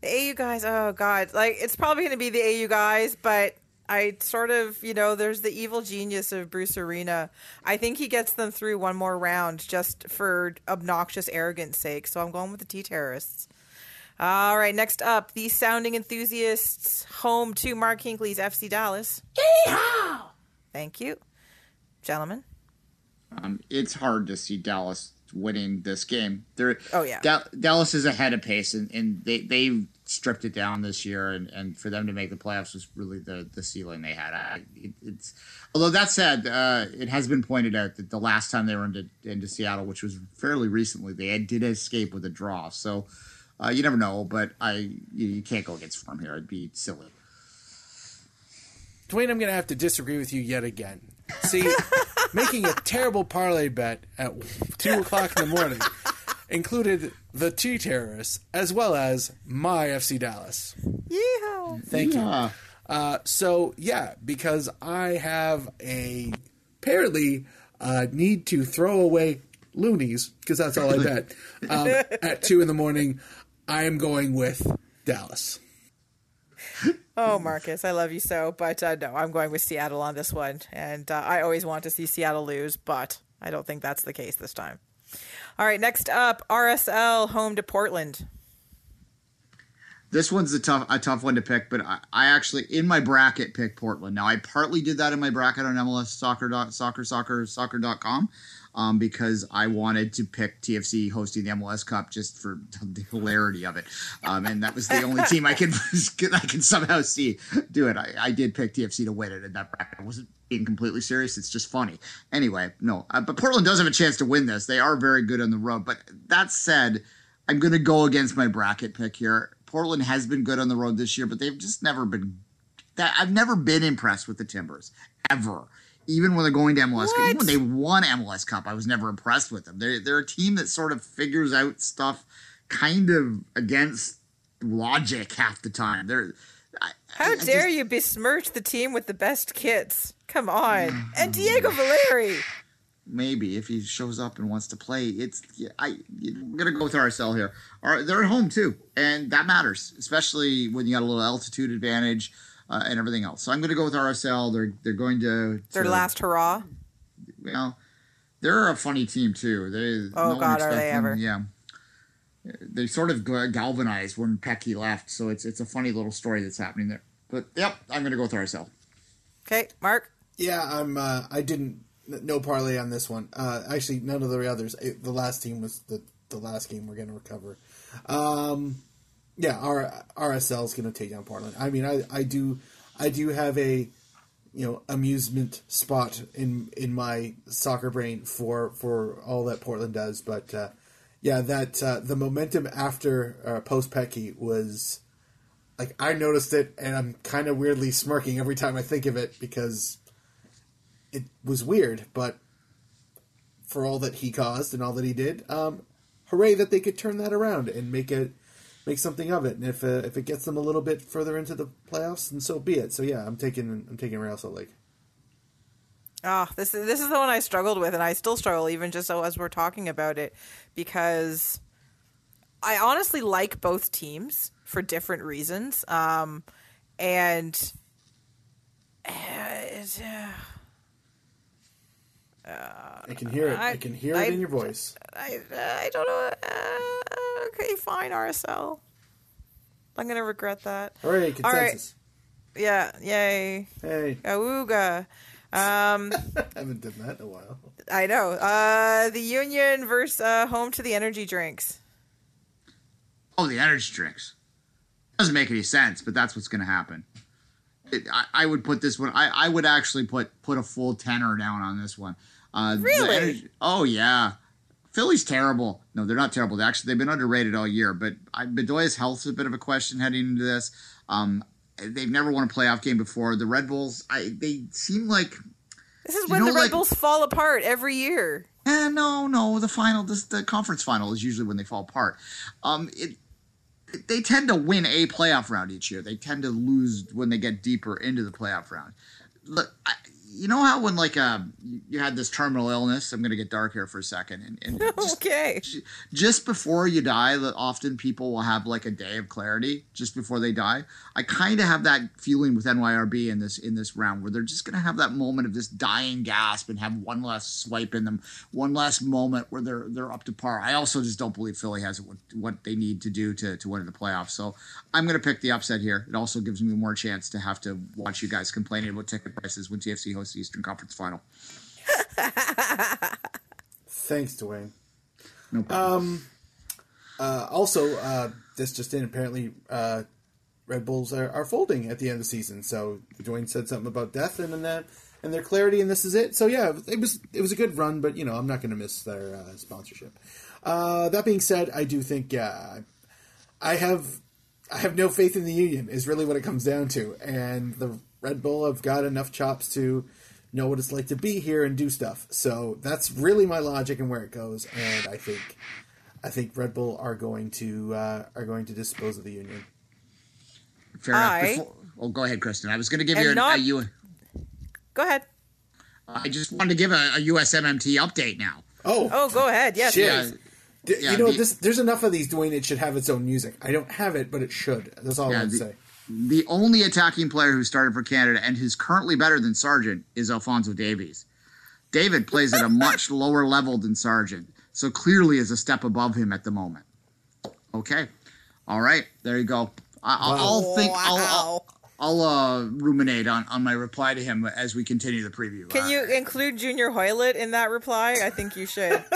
The AU guys, oh god, like it's probably going to be the AU guys, but I sort of, you know, there's the evil genius of Bruce Arena. I think he gets them through one more round just for obnoxious arrogance sake. So I'm going with the T terrorists. All right, next up, the sounding enthusiasts, home to Mark Hinkley's FC Dallas. Yeehaw! Thank you, gentlemen. Um, it's hard to see Dallas winning this game. They're Oh, yeah. Da- Dallas is ahead of pace, and, and they they stripped it down this year, and, and for them to make the playoffs was really the the ceiling they had. I, it, it's although that said, uh, it has been pointed out that the last time they were into into Seattle, which was fairly recently, they had, did escape with a draw. So. Uh, you never know, but I you, you can't go against Farm here. It'd be silly. Duane, I'm going to have to disagree with you yet again. See, making a terrible parlay bet at 2 o'clock in the morning included the T terrorists as well as my FC Dallas. Yeehaw! Thank you. Uh, so, yeah, because I have a apparently uh, need to throw away loonies, because that's all I bet, um, at 2 in the morning, I am going with Dallas. Oh, Marcus, I love you so, but uh, no, I'm going with Seattle on this one. And uh, I always want to see Seattle lose, but I don't think that's the case this time. All right, next up, RSL home to Portland. This one's a tough a tough one to pick, but I, I actually in my bracket picked Portland. Now I partly did that in my bracket on MLS soccer soccer soccer soccer.com um, because I wanted to pick TFC hosting the MLS Cup just for the hilarity of it. Um, and that was the only team I can I can somehow see do it. I, I did pick TFC to win it in that bracket. I wasn't being completely serious. It's just funny. Anyway, no, uh, but Portland does have a chance to win this. They are very good on the road. But that said, I'm going to go against my bracket pick here. Portland has been good on the road this year, but they've just never been. That I've never been impressed with the Timbers ever. Even when they're going to MLS, even when they won MLS Cup, I was never impressed with them. They're they're a team that sort of figures out stuff, kind of against logic half the time. They're I- How I dare just- you besmirch the team with the best kits? Come on. And Diego Valeri. maybe if he shows up and wants to play. It's yeah, I I'm gonna go with RSL here. All right, they're at home too, and that matters, especially when you got a little altitude advantage uh, and everything else. So I'm gonna go with RSL. They're they're going to Their to- last hurrah. Well, they're a funny team too. They Oh, no God, are they them- ever. Yeah. They sort of galvanized when Petke left, so it's it's a funny little story that's happening there. But yep, I'm gonna go with RSL. Okay, Mark. Yeah, I'm. Uh, I didn't. n- No parlay on this one. Uh, actually, none of the others. It, the last team was the the last game we're going to recover. Um, yeah, our RSL is going to take down Portland. I mean, I, I do I do have a you know amusement spot in in my soccer brain for for all that Portland does, but uh, yeah, that uh, the momentum after uh, post Petke was like I noticed it, and I'm kind of weirdly smirking every time I think of it because it was weird, but for all that he caused and all that he did, um, hooray that they could turn that around and make it make something of it. And if uh, if it gets them a little bit further into the playoffs, then so be it. So yeah, I'm taking I'm taking Real Salt Lake. Oh, this is this is the one I struggled with, and I still struggle even just so as we're talking about it, because I honestly like both teams for different reasons, um, and uh, uh, I can hear it. I, I- can hear I- it in your voice. I I don't know. Uh, okay, fine, RSL. I'm gonna regret that. Hooray, All right. consensus. Yeah, yay, Hey, awooga. Um, I haven't done that in a while. I know. Uh, the Union versus uh, home to the energy drinks. Oh, the energy drinks. Doesn't make any sense, but that's what's going to happen. It, I, I would put this one. I, I would actually put put a full tenor down on this one. Uh, Really? energy- oh yeah, Philly's terrible. No, they're not terrible. They actually they've been underrated all year. But I, Bedoya's is a bit of a question heading into this. Um, they've never won a playoff game before. The Red Bulls, I they seem like This is when know, the Red like- Bulls fall apart every year. Eh, no, no. The final, this, the conference final is usually when they fall apart. Um, it, they tend to win a playoff round each year. They tend to lose when they get deeper into the playoff round. Look, I, you know how when like uh, you- had this terminal illness. I'm going to get dark here for a second, and, and just, Okay. just before you die, that often people will have like a day of clarity just before they die. I kind of have that feeling with NYRB in this in this round, where they're just going to have that moment of this dying gasp and have one last swipe in them, one last moment where they're they're up to par. I also just don't believe Philly has what, what they need to do to to win the playoffs. So I'm going to pick the upset here. It also gives me more chance to have to watch you guys complaining about ticket prices when TFC the Eastern Conference Final. Thanks, Duane. No problem. Uh, also, uh, this just in. Apparently, uh, Red Bulls are, are folding at the end of the season. So Duane said something about death and then that and their clarity, and this is it. So yeah, it was it was a good run, but you know I'm not going to miss their uh, sponsorship. Uh, that being said, I do think yeah, I have I have no faith in the union. Is really what it comes down to, and the Red Bull have got enough chops to know what it's like to be here and do stuff. So that's really my logic and where it goes, and I think. I think Red Bull are going to uh, are going to dispose of the union. Fair enough. I- Before, oh, go ahead, Kristen. I was going to give you an, not- a U. Go ahead. I just wanted to give a, a USMNT update now. Oh, Oh, go ahead. Yes. Yeah, please. D- yeah, you know the- this. There's enough of these, Duane. It should have its own music. I don't have it, but it should. That's all I Yeah, want to the- say. The only attacking player who started for Canada and who's currently better than Sargent is Alphonso Davies. David plays at a much lower level than Sargent, so clearly is a step above him at the moment. Okay, all right, there you go. I, I'll, I'll think. I'll, I'll, I'll uh, ruminate on, on my reply to him as we continue the preview. Can Uh, you include Junior Hoilett in that reply? I think you should.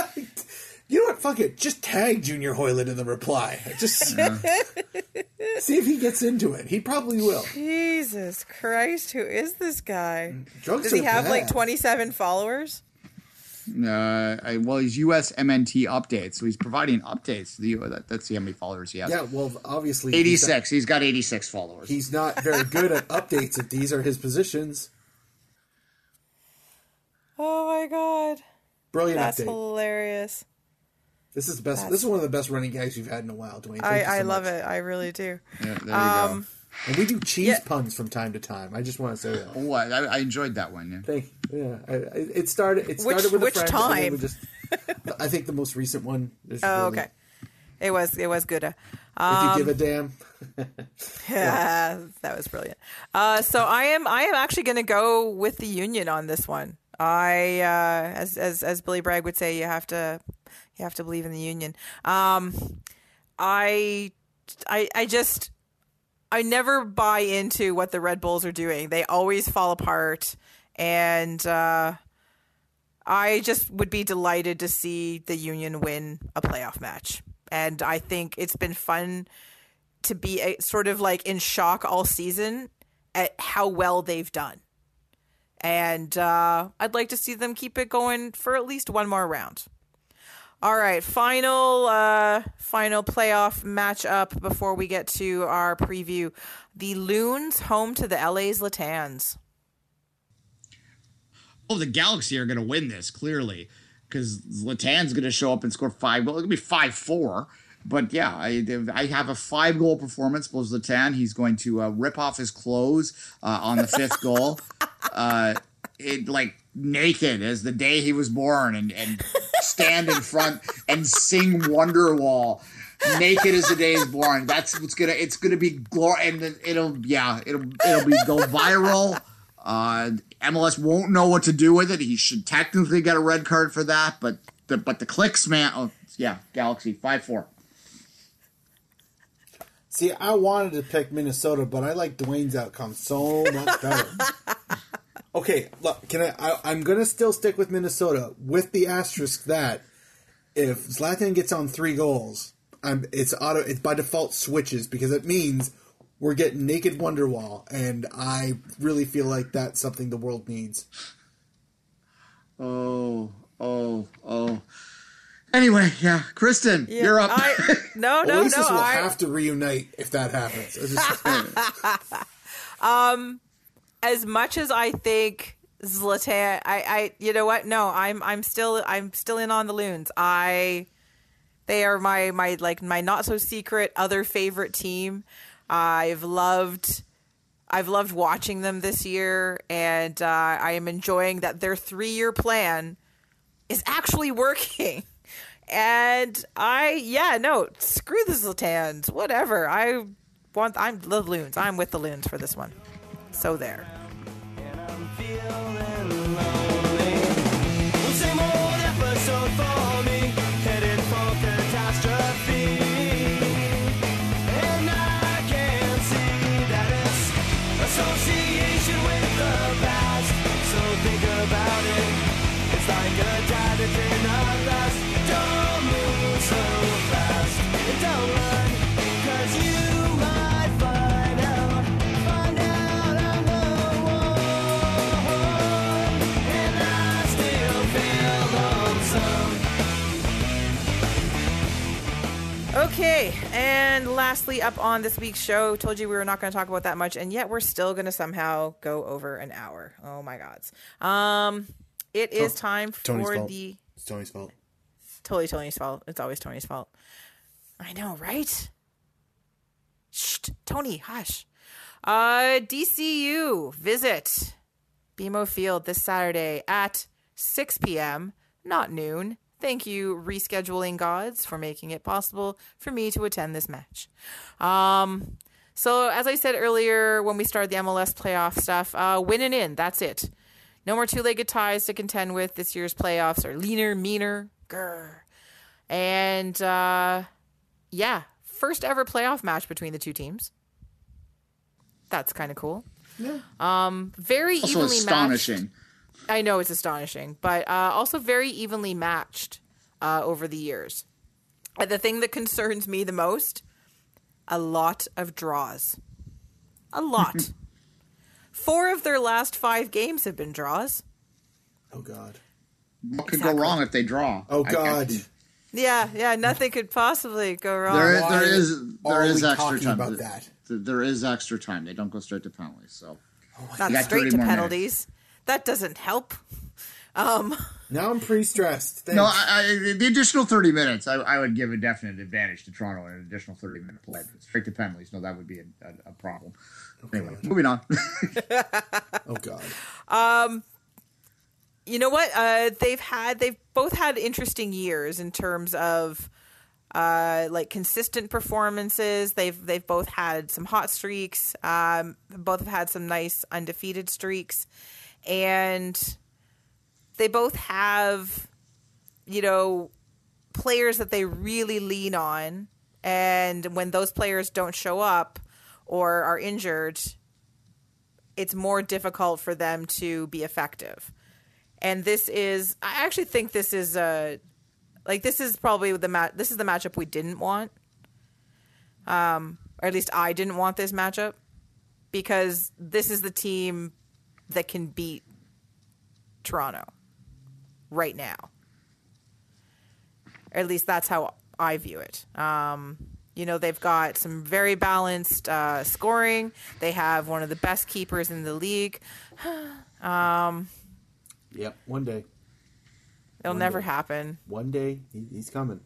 You know what? Fuck it. Just tag Junior Hoilett in the reply. Just see if he gets into it. He probably will. Jesus Christ, who is this guy? Drugs Does he are have like 27 followers? Uh, I, well, he's US MNT updates, so he's providing updates. To the, that, let's see how many followers he has. Yeah. Well, obviously, he's not- 86. He's got 86 followers. He's not very good at updates if these are his positions. Oh my god. Brilliant That's update. hilarious. This is the best. This is one of the best running gags we've had in a while, Duane. Thank I, you so I love much. it. I really do. Yeah, there you go. Um, And we do cheese Yeah. puns from time to time. I just want to say that. Oh, I, I enjoyed that one. Yeah. Thank yeah. I, I, it started. It started Which- with a which friend, time? just, I think the most recent one. There's Oh, really- okay. It was it was good. If Um, you give a damn, Yeah, that was brilliant. Uh, so I am I am actually going to go with the union on this one. I uh, as as as Billy Bragg would say, you have to you have to believe in the union. Um, I I I just I never buy into what the Red Bulls are doing. They always fall apart, and uh, I just would be delighted to see the Union win a playoff match. And I think it's been fun to be a, sort of like in shock all season at how well they've done. And uh, I'd like to see them keep it going for at least one more round. All right, final uh, final playoff matchup before we get to our preview. The Loons home to the LA Zlatans. Oh, the Galaxy are going to win this clearly because Zlatan's going to show up and score five. Well, it'll be five four. But yeah, I, I have a five goal performance. Blows Latan. He's going to uh, rip off his clothes uh, on the fifth goal. Uh, it like naked as the day he was born and, and stand in front and sing Wonderwall naked as the day he's born. That's what's gonna. It's gonna be glory, and it'll yeah, it'll it'll be go viral. Uh, MLS won't know what to do with it. He should technically get a red card for that, but the but the clicks, man. Oh yeah, Galaxy five four. see, I wanted to pick Minnesota, but I like Duane's outcome so much better. okay, look, can I, I? I'm gonna still stick with Minnesota with the asterisk that if Zlatan gets on three goals, I'm it's auto. It's by default switches because it means we're getting naked Wonderwall, and I really feel like that's something the world needs. Oh oh oh. Anyway, yeah, Kristen, Yeah, you're up. I, no, no, Oasis no. will I, have to reunite if that happens. It's just- as much as I think Zlatan, I, I, you know what? No, I'm, I'm still, I'm still in on the loons. I, they are my, my like my not so secret other favorite team. I've loved, I've loved watching them this year, and uh, I am enjoying that their three year plan is actually working. And I, yeah, no, screw the Zlatans, whatever. I want, I'm the loons. I'm with the loons for this one. So there. Okay, and lastly, up on this week's show, told you we were not going to talk about that much, and yet we're still going to somehow go over an hour. Oh my gods! Um, it is time for Tony's fault. the It's Tony's fault. totally Tony's fault. It's always Tony's fault. I know, right? Shh, Tony, hush. Uh, DCU visit BMO Field this Saturday at 6 p.m., not noon. Thank you, rescheduling gods, for making it possible for me to attend this match. Um, so, as I said earlier when we started the MLS playoff stuff, uh, win and in, that's it. No more two legged ties to contend with. This year's playoffs are leaner, meaner, grr. And uh, yeah, first ever playoff match between the two teams. That's kind of cool. Yeah. Um, very Also evenly astonishing. matched. I know it's astonishing, but uh, also very evenly matched uh, over the years. And the thing that concerns me the most a lot of draws. A lot. Four of their last five games have been draws. Oh God. What could Exactly. go wrong if they draw? Oh I- I- God. Yeah, yeah, nothing could possibly go wrong. There is, Why there is, there are is we extra time. about that? th- There is extra time. They don't go straight to penalties. So Not You got straight to more penalties. That doesn't help. Um, Now I'm pre-stressed. Thanks. no, I, I, the additional thirty minutes, I, I would give a definite advantage to Toronto in an additional thirty minute play. But straight to penalties, no, that would be a, a, a problem. Anyway, moving on. oh God. Um, you know what? Uh, they've had they've both had interesting years in terms of uh, like consistent performances. They've they've both had some hot streaks. Um, both have had some nice undefeated streaks, and they both have you know players that they really lean on. And when those players don't show up or are injured, it's more difficult for them to be effective and this is i actually think this is uh like this is probably the mat this is the matchup we didn't want um or at least i didn't want this matchup because this is the team that can beat toronto right now or at least that's how i view it um you know they've got some very balanced uh, scoring they have one of the best keepers in the league Yep. One day. it'll One never day. happen One day he, he's coming.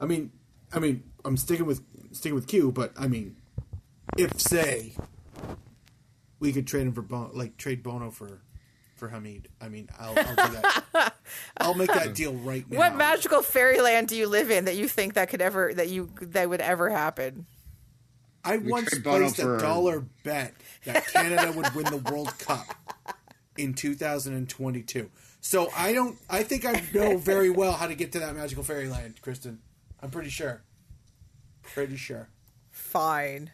I mean, I mean, I'm sticking with sticking with Q, but I mean, if say we could trade him for Bono, like trade Bono for for Hamid, I mean, I'll, I'll do that. I'll make that deal right now. What magical fairyland do you live in that you think that could ever that you that would ever happen? I once placed a dollar bet that Canada would win the World Cup in 2022. So I don't. I think I know very well how to get to that magical fairyland, Kristen. I'm pretty sure. Pretty sure. Fine.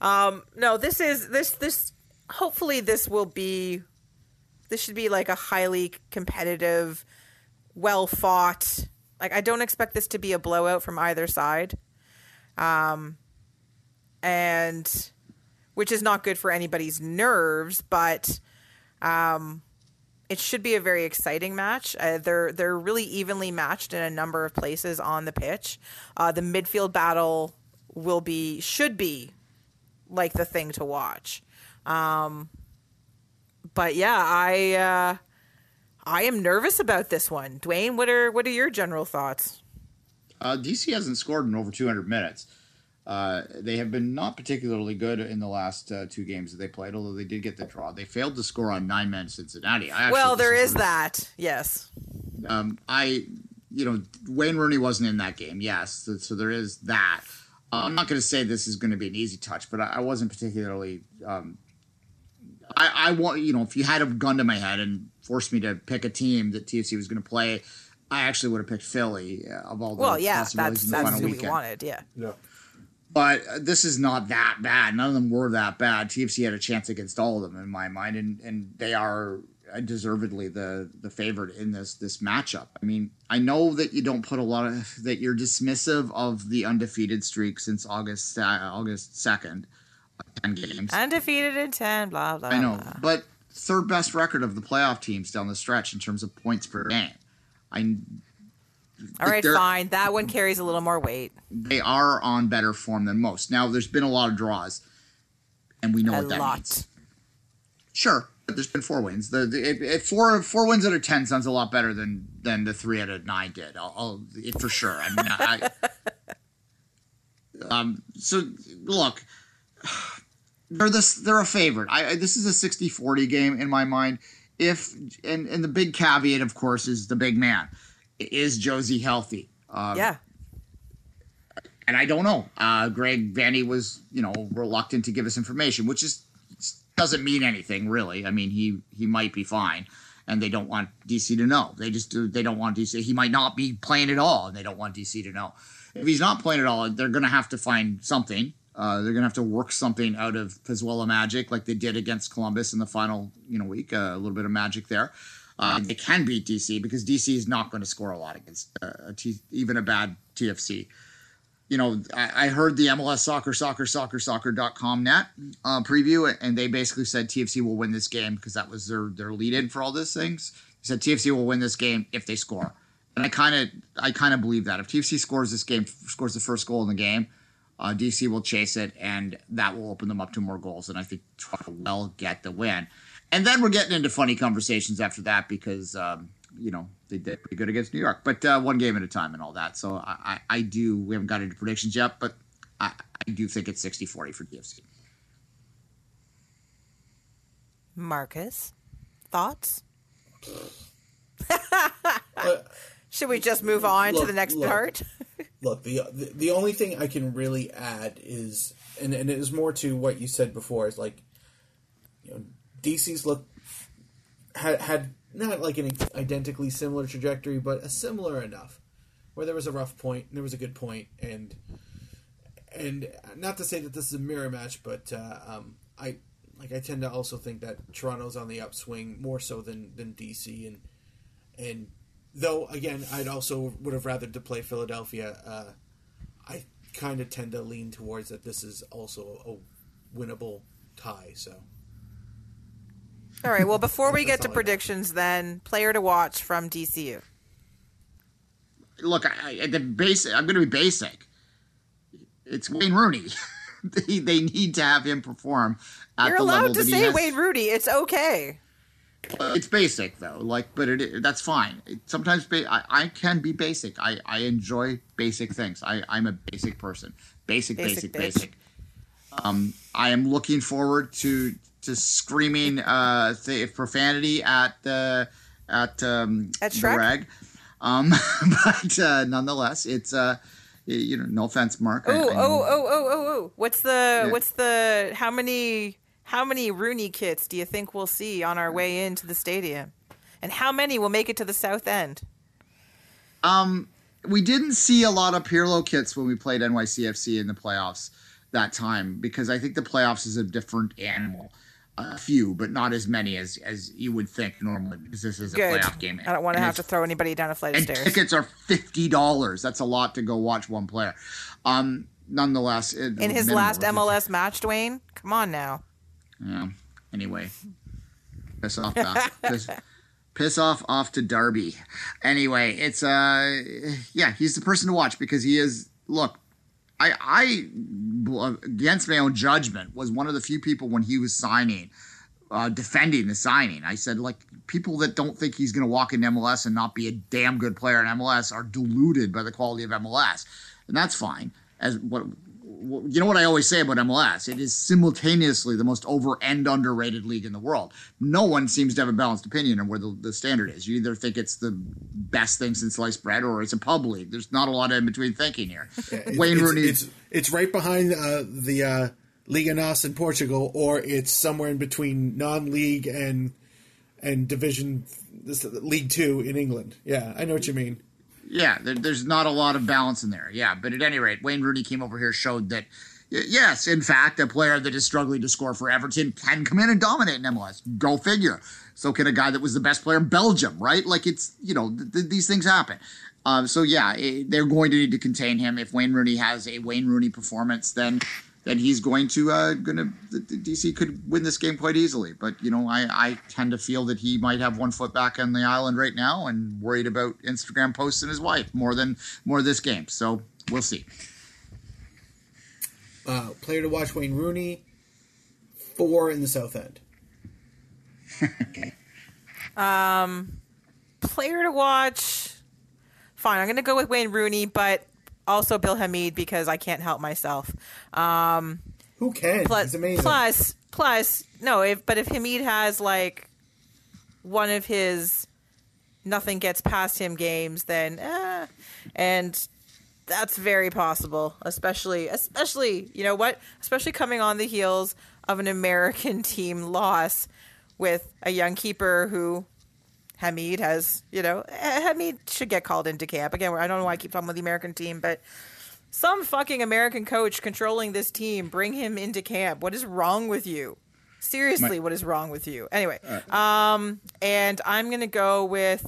Um no, this is this this hopefully this will be this should be like a highly competitive, well fought. Like I don't expect this to be a blowout from either side. Um and which is not good for anybody's nerves, but um it should be a very exciting match. Uh, they're they're really evenly matched in a number of places on the pitch. Uh, the midfield battle will be should be like the thing to watch. Um, but yeah, I uh, I am nervous about this one. Duane, what are what are your general thoughts? Uh, DC hasn't scored in over 200 minutes. Uh, they have been not particularly good in the last uh, two games that they played, although they did get the draw. They failed to score on nine men Cincinnati. I actually Well, there is that. Yes. Um, I, you know, Wayne Rooney wasn't in that game. Yes, so, so there is that. Uh, I'm not going to say this is going to be an easy touch, but I, I wasn't particularly. Um, I, I want you know, if you had a gun to my head and forced me to pick a team that TFC was going to play, I actually would have picked Philly uh, of all the Well, yeah, possibilities that's in the that's final who we wanted. Yeah. No. But uh, this is not that bad. None of them were that bad. TFC had a chance against all of them in my mind, and and they are deservedly the the favorite in this this matchup. I mean, I know that you don't put a lot of that you're dismissive of the undefeated streak since August uh, August second, ten games. Undefeated in ten. Blah blah. I know, blah. but third best record of the playoff teams down the stretch in terms of points per game. I All right, fine. That one carries a little more weight. they are on better form than most. Now, there's been a lot of draws, and we know A what that lot. means. Sure, there's been four wins. The, the if, if four four wins out of ten sounds a lot better than than the three out of nine did. I'll, I'll it, for sure. I mean, I, um. So look, they're this they're a favorite. I, I this is a 60-40 game in my mind. If and and the big caveat, of course, is the big man. Is Jozy healthy? Um, Yeah. and I don't know. Uh, Greg Vanney was, you know, reluctant to give us information, which is doesn't mean anything really. I mean, he he might be fine, and they don't want DC to know. They just do. They don't want DC. He might not be playing at all, and they don't want DC to know. If he's not playing at all, they're going to have to find something. Uh, they're going to have to work something out of Pozuelo magic, like they did against Columbus in the final, you know, week. Uh, a little bit of magic there. Uh, they can beat DC because DC is not going to score a lot against uh, a T- even a bad TFC you know, I, I heard the MLS soccer, soccer, soccer, soccer.com net uh, preview, and they basically said TFC will win this game because that was their, their lead in for all these things. They said TFC will win this game if they score. And I kind of I kind of believe that. If TFC scores this game, scores the first goal in the game, uh, DC will chase it, and that will open them up to more goals. And I think will get the win. And then we're getting into funny conversations after that because, um, you know, they did pretty good against New York, but uh, one game at a time and all that. So I, I, I do, we haven't got into predictions yet, but I, I do think it's 60 40 for TFC. Marcus, thoughts? Should we just move on to the next look. part? Look, the, the the only thing I can really add is, and, and it is more to what you said before, is like, you know, DC's look had had not like an identically similar trajectory, but a similar enough, where there was a rough point and there was a good point, and and not to say that this is a mirror match, but uh, um, I like I tend to also think that Toronto's on the upswing more so than than DC, and and though again I'd also would have rather to play Philadelphia. Uh, I kind of tend to lean towards that this is also a winnable tie. So All right. Well, before we get to all I got. predictions, then player to watch from DCU. Look, I, I, the basic, I'm going to be basic. It's Wayne Rooney. they, they need to have him perform at You're the level allowed to say. Wayne Rooney. It's okay. It's basic though, like, but it that's fine. It, sometimes ba- I, I can be basic. I, I enjoy basic things. I, I'm a basic person. Basic, Basic basic, basic. Um, I am looking forward to to screaming uh, th- profanity at the at um, At the rag. Um, but uh, nonetheless, it's uh, you know, no offense, Mark. Oh, oh, oh, oh, oh, oh. What's the Yeah. what's the how many how many Rooney kits do you think we'll see on our way into the stadium? And how many will make it to the south end? Um, we didn't see a lot of Pirlo kits when we played NYCFC in the playoffs that time because I think the playoffs is a different animal. A few, but not as many as as you would think normally because this is a Good. playoff game. I don't want to have to throw anybody down a flight of stairs. tickets are fifty dollars. That's a lot to go watch one player. Um, nonetheless, it, In his last? MLS match, Duane, come on now. Yeah. Anyway, piss off, off piss, piss off off to Derby. Anyway, it's uh, yeah, he's the person to watch because he is. Look, I I against my own judgment was one of the few people when he was signing, uh, defending the signing. I said like people that don't think he's going to walk in MLS and not be a damn good player in MLS are deluded by the quality of MLS, and that's fine. As what you know what I always say about MLS? It is simultaneously the most over and underrated league in the world. No one seems to have a balanced opinion on where the, the standard is. You either think it's the best thing since sliced bread or it's a pub league. There's not a lot of in between thinking here. Wayne it's, Rooney. It's, it's right behind uh, the uh, Liga NOS in Portugal, or it's somewhere in between non-league and and Division this, League Two in England. Yeah, I know what you mean. Yeah, there, there's not a lot of balance in there. Yeah, but at any rate, Wayne Rooney came over here, showed that, yes, in fact, a player that is struggling to score for Everton can come in and dominate in MLS. Go figure. So can a guy that was the best player in Belgium, right? Like it's, you know, th- th- these things happen. Um, so yeah, eh, they're going to need to contain him. If Wayne Rooney has a Wayne Rooney performance, then then he's going to uh, going to the, the DC could win this game quite easily. But you know, I I tend to feel that he might have one foot back on the island right now and worried about Instagram posts and his wife more than more this game. So we'll see. Uh, player to watch: Wayne Rooney. Four in the South End. Um player to watch. Fine, I'm going to go with Wayne Rooney, but also Bill Hamid because I can't help myself. Um, Who can? Plus, He's amazing. plus, plus, no. If but if Hamid has like one of his nothing gets past him games, then eh, and that's very possible. Especially, especially, you know what? Especially coming on the heels of an American team loss with a young keeper who Hamid has, you know, Hamid should get called into camp again. I don't know why I keep talking about the American team, but some fucking American coach controlling this team, bring him into camp. What is wrong with you? Seriously, what is wrong with you? Anyway, um, and I'm gonna go with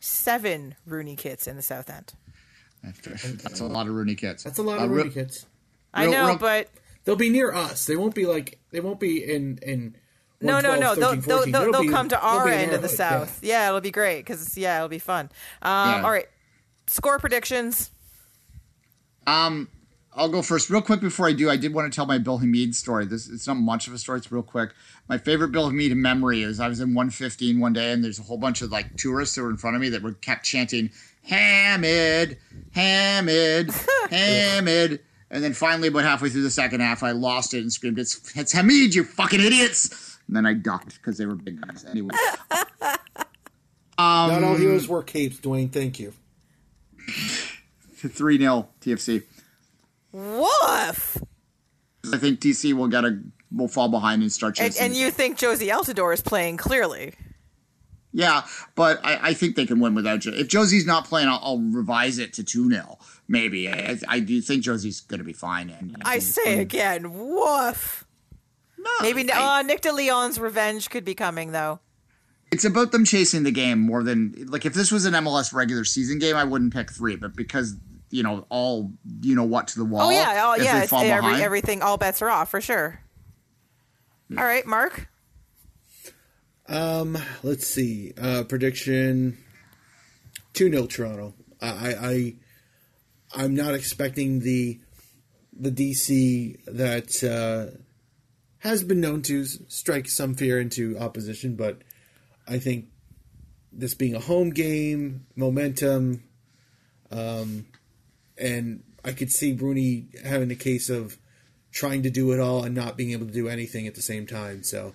seven Rooney kits in the South End. That's a lot of Rooney kits. That's a lot Uh, of real- Rooney kits. I Real- know, real- but They'll be near us. They won't be like they won't be in in. No, no, no. They'll 13, they'll, 14. they'll, they'll be- come to our end of the hood, South. Yeah. it'll be great because yeah, it'll be fun. Um, Yeah. All right, score predictions. Um, I'll go first, real quick. Before I do, I did want to tell my Bill Hamid story. This it's not much of a story; it's real quick. My favorite Bill Hamid memory is I was in 115 one day, and there's a whole bunch of like tourists that were in front of me that were kept chanting "Hamid, Hamid, Hamid," and then finally, about halfway through the second half, I lost it and screamed, "It's it's Hamid, you fucking idiots!" And then I ducked because they were big guys. Anyway, Not Um, all heroes wear capes, Duane. Thank you. three 0 TFC. Woof. I think DC will get a will fall behind and start And, chasing. and you think Jozy Altidore is playing clearly? Yeah, but I, I think they can win without Joe. If Jozy's not playing, I'll, I'll revise it to 2 0. Maybe. I, I do think Jozy's going to be fine. And, I say again, woof. No, Maybe I- uh, Nick De Leon's revenge could be coming though. it's about them chasing the game more than. Like, if this was an MLS regular season game, I wouldn't pick three. But because, you know, all, you know what, to the wall. Oh yeah, oh yeah. they It's, fall every, behind. everything, all bets are off for sure. All right, Mark. Um, let's see. Uh, prediction: two 0 Toronto. I, I, I I'm not expecting the the DC that uh, has been known to strike some fear into opposition, but I think this being a home game, momentum, um, and I could see Rooney having a case of trying to do it all and not being able to do anything at the same time. So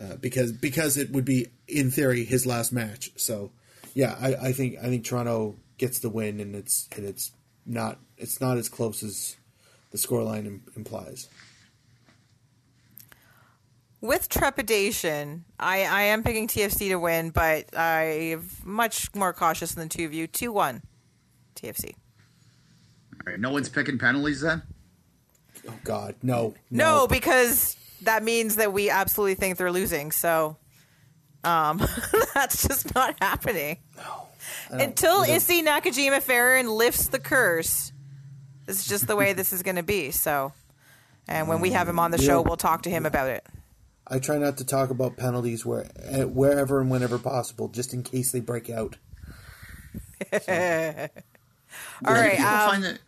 uh, because because it would be in theory his last match. So yeah, I, I think I think Toronto gets the win, and it's and it's not it's not as close as the scoreline im- implies. With trepidation, I, I am picking TFC to win, but I'm much more cautious than the two of you. 2 1 TFC. All right, no one's picking penalties then? Oh God, no, No, because that means that we absolutely think they're losing. So um, that's just not happening. No. Until Issy Nakajima Farron lifts the curse, this is just the way this is going to be. So, and when we have him on the show, we'll talk to him about it. I try not to talk about penalties where eh, wherever and whenever possible, just in case they break out. All Why do right, people um, find that-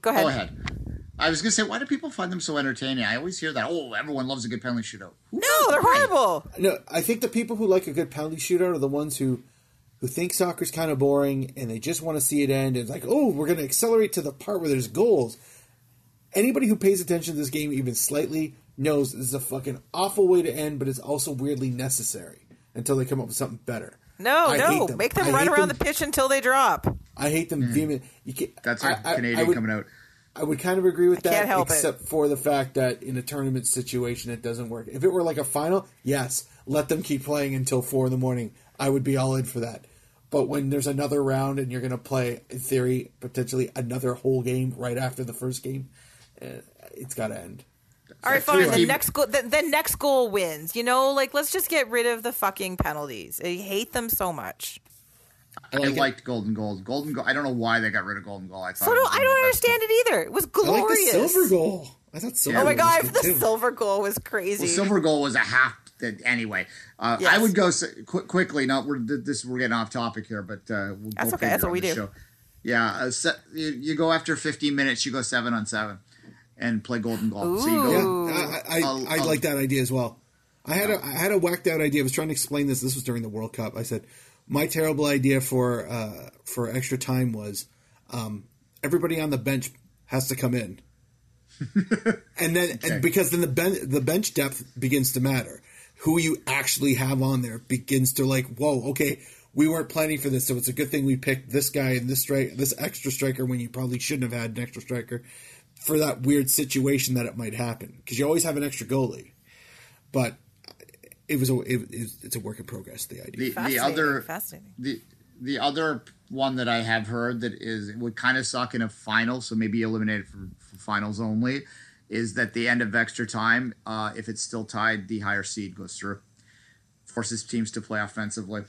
go ahead. Go ahead. I was going to say, why do people find them so entertaining? I always hear that. Oh, everyone loves a good penalty shootout. Who No, they're horrible. No, I think the people who like a good penalty shootout are the ones who who think soccer's kind of boring and they just want to see it end. And it's like, oh, we're going to accelerate to the part where there's goals. anybody who pays attention to this game even slightly knows this is a fucking awful way to end, but it's also weirdly necessary until they come up with something better. No, I no. them. Make them I run around them. the pitch until they drop. I hate them vehemently. You can't. That's I- a I- I Canadian would- coming out. I would kind of agree with that, can't help it. except for the fact that in a tournament situation, it doesn't work. If it were like a final, yes, let them keep playing until four in the morning. I would be all in for that. But when there's another round and you're going to play, in theory, potentially another whole game right after the first game, eh, it's got to end. All right, fine. The next goal, the, the next goal wins. You know, like let's just get rid of the fucking penalties. I hate them so much. I, like it. liked Golden Goal. Golden Goal. I don't know why they got rid of Golden Goal. I thought So do, was I don't the best understand it either. It was I like the glorious. silver goal. I thought silver. Oh my goal god, was the too. silver goal was crazy. Well, silver goal was a half. That, anyway, uh, Yes. I would go s- quick, quickly. Not we're this we're getting off topic here, but uh, we'll That's okay, that's what we do. Show. Yeah, uh, se- you, you go after 15 minutes. You go seven on seven, and play golden goal. So you go. Yeah, I, I, I'll- I I'll- like that idea as well. I had a I had a whacked out idea. I was trying to explain this. This was during the World Cup. I said my terrible idea for uh, for extra time was um, everybody on the bench has to come in, and then and because then the ben, the bench depth begins to matter. Who you actually have on there begins to like. Whoa, okay, we weren't planning for this, so it's a good thing we picked this guy and this strike this extra striker when you probably shouldn't have had an extra striker for that weird situation that it might happen because you always have an extra goalie. But it was a it, it's- it's a work in progress. The idea. The, the other fascinating. the the other one that I have heard that is it would kind of suck in a final, so maybe eliminate it for, for finals only, is that the end of extra time, uh, if it's still tied, the higher seed goes through, forces teams to play offensively.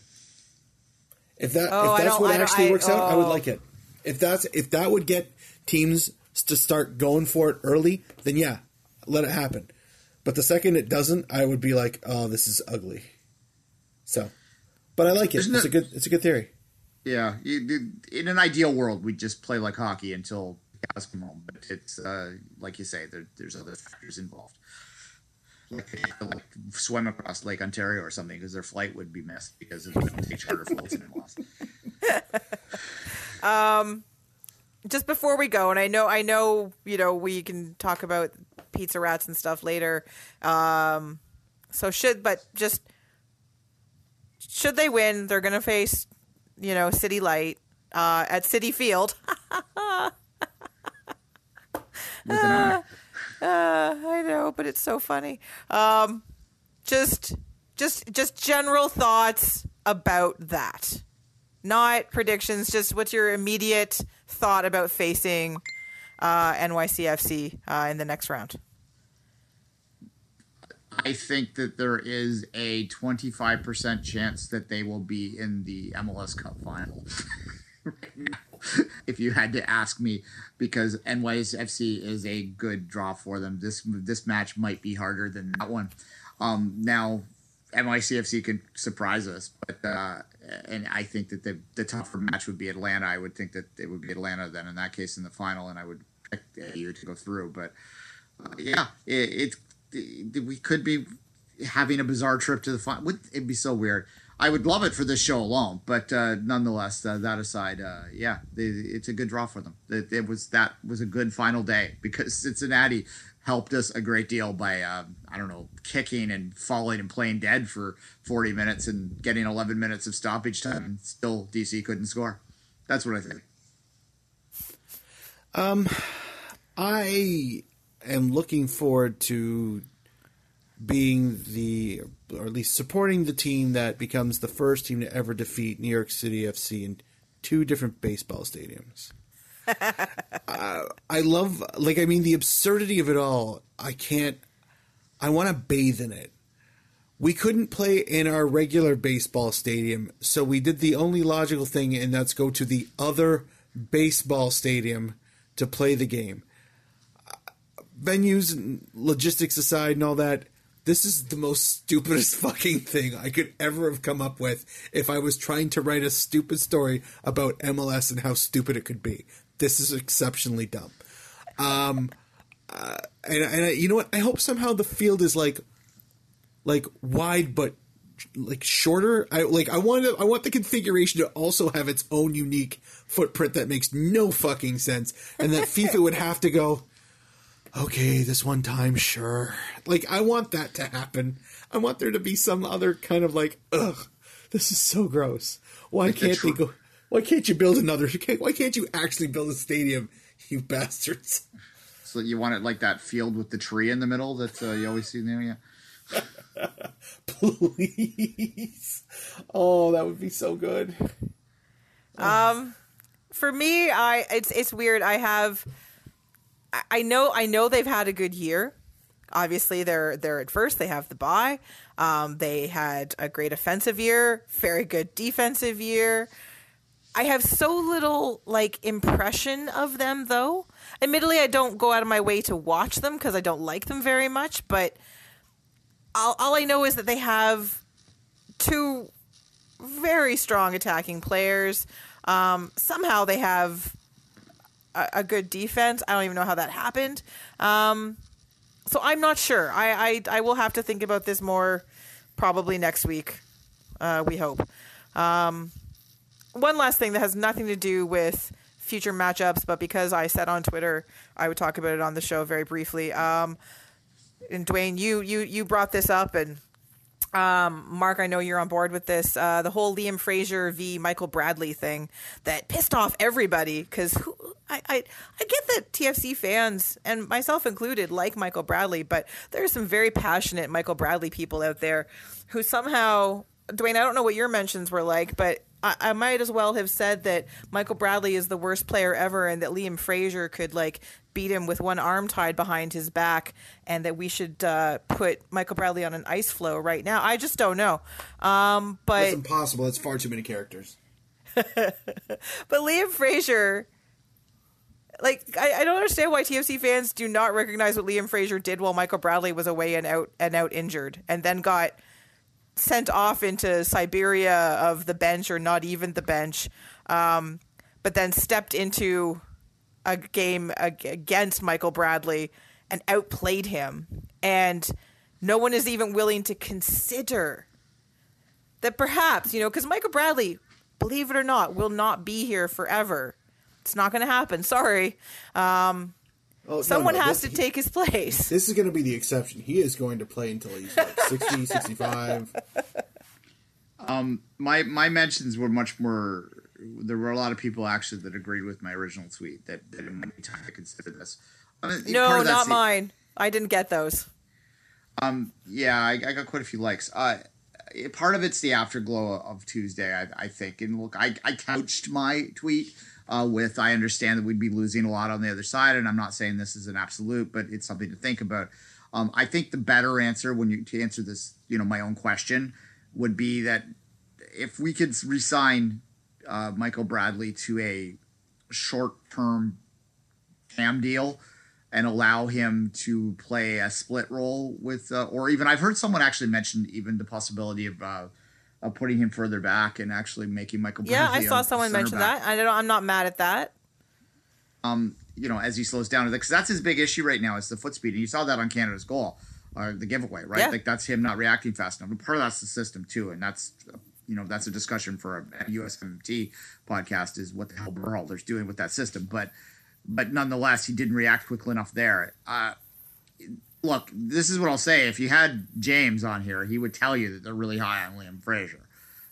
If that Oh, if that's what I don't- actually I- works out, I would oh. like it. If that's if that would get teams to start going for it early, then yeah, let it happen. But the second it doesn't, I would be like, oh, this is ugly. So, but I like it. Isn't it's it- a good it's a good theory. Yeah, you, in an ideal world, we'd just play like hockey until cows come home. But it's uh, like you say, there, there's other factors involved. Like, they have to, like swim across Lake Ontario or something because their flight would be missed because of the take charter floats and lost. just before we go, and I know, I know, you know, we can talk about pizza rats and stuff later. Um, so should, but just should they win, they're going to face, you know, City Light uh, at Citi Field. An eye. I know, but it's so funny. Um, just, just, just general thoughts about that. Not predictions. Just what's your immediate thought about facing uh, NYCFC uh, in the next round? I think that there is a 25% chance that they will be in the MLS Cup final. if you had to ask me, because NYCFC is a good draw for them. This this match might be harder than that one. Um, now, NYCFC could surprise us, but uh, and I think that the the tougher match would be Atlanta. I would think that it would be Atlanta then in that case in the final, and I would pick AU to go through. But uh, yeah, it, it, we could be having a bizarre trip to the final. It'd be so weird? I would love it for this show alone, but uh, nonetheless, uh, that aside, uh, yeah, they, it's a good draw for them. It, it was that was a good final day because Cincinnati helped us a great deal by uh, I don't know kicking and falling and playing dead for 40 minutes and getting 11 minutes of stoppage time, still DC couldn't score. That's what I think. Um, I am looking forward to being the, or at least supporting the team that becomes the first team to ever defeat New York City FC in two different baseball stadiums. Uh, I love, like, I mean, the absurdity of it all. I can't, I want to bathe in it. We couldn't play in our regular baseball stadium, so we did the only logical thing, and that's go to the other baseball stadium to play the game venues and logistics aside and all that, this is the most stupidest fucking thing I could ever have come up with if I was trying to write a stupid story about MLS and how stupid it could be. This is exceptionally dumb. Um, uh, and and I, you know what? I hope somehow the field is like, like wide but like shorter. I like I want to, I want the configuration to also have its own unique footprint that makes no fucking sense, and that FIFA would have to go okay, this one time, sure. Like, I want that to happen. I want there to be some other kind of like, ugh, this is so gross. Why Like can't they go? Why can't you build another? Why can't you actually build a stadium, you bastards? So you want it like that field with the tree in the middle that uh, you always see in there. Yeah. Please. Oh, that would be so good. Um, for me, I it's it's weird. I have, I- I know I know they've had a good year. Obviously, they're they're at first. They have the bye. Um, they had a great offensive year, very good defensive year. I have so little like impression of them, though. Admittedly, I don't go out of my way to watch them because I don't like them very much. But all, all I know is that they have two very strong attacking players. Um, somehow they have a, a good defense. I don't even know how that happened. Um, so I'm not sure. I, I I will have to think about this more probably next week. Uh, we hope. Um, one last thing that has nothing to do with future matchups, but because I said on Twitter I would talk about it on the show very briefly. Um, and Duane, you you you brought this up, and um, Mark, I know you're on board with this. Uh, the whole Liam Fraser v. Michael Bradley thing that pissed off everybody because I, I I get that TFC fans and myself included like Michael Bradley, but there are some very passionate Michael Bradley people out there who somehow Duane, I don't know what your mentions were like, but I, I might as well have said that Michael Bradley is the worst player ever, and that Liam Fraser could like beat him with one arm tied behind his back, and that we should uh, put Michael Bradley on an ice floe right now. I just don't know. Um, but That's impossible. That's far too many characters. but Liam Fraser, like I, I don't understand why TFC fans do not recognize what Liam Fraser did while Michael Bradley was away and out and out injured, and then got sent off into Siberia of the bench or not even the bench, um, but then stepped into a game ag- against Michael Bradley and outplayed him, and no one is even willing to consider that perhaps you know because Michael Bradley, believe it or not, will not be here forever. It's not going to happen. Sorry. Um, Oh, someone no, has this- to take his place. This is going to be the exception. He is going to play until he's like 60, 65. my my mentions were much more. There were a lot of people actually that agreed with my original tweet that, that it might be time to consider this. I mean, No, not the- mine. I didn't get those. Um, Yeah, I, I got quite a few likes. Uh, part of it's the afterglow of Tuesday, I, I think. And look, I, I couched my tweet uh, with I understand that we'd be losing a lot on the other side, and I'm not saying this is an absolute, but it's something to think about. Um, I think the better answer when you to answer this, you know, my own question would be that if we could resign uh, Michael Bradley to a short-term TAM deal and allow him to play a split role with, uh, or even I've heard someone actually mention even the possibility of uh, of putting him further back and actually making Michael. Yeah, I saw someone mention back. that. I don't. I'm not mad at that. Um, you know, as he slows down, because that's his big issue right now is the foot speed, and you saw that on Canada's goal or the giveaway, right? Yeah. Like that's him not reacting fast enough. And part of that's the system too, and that's you know that's a discussion for a, USMNT podcast is what the hell Berhalter's doing with that system, but but nonetheless, he didn't react quickly enough there. Uh, look, this is what I'll say. If you had James on here, he would tell you that they're really high on Liam Fraser.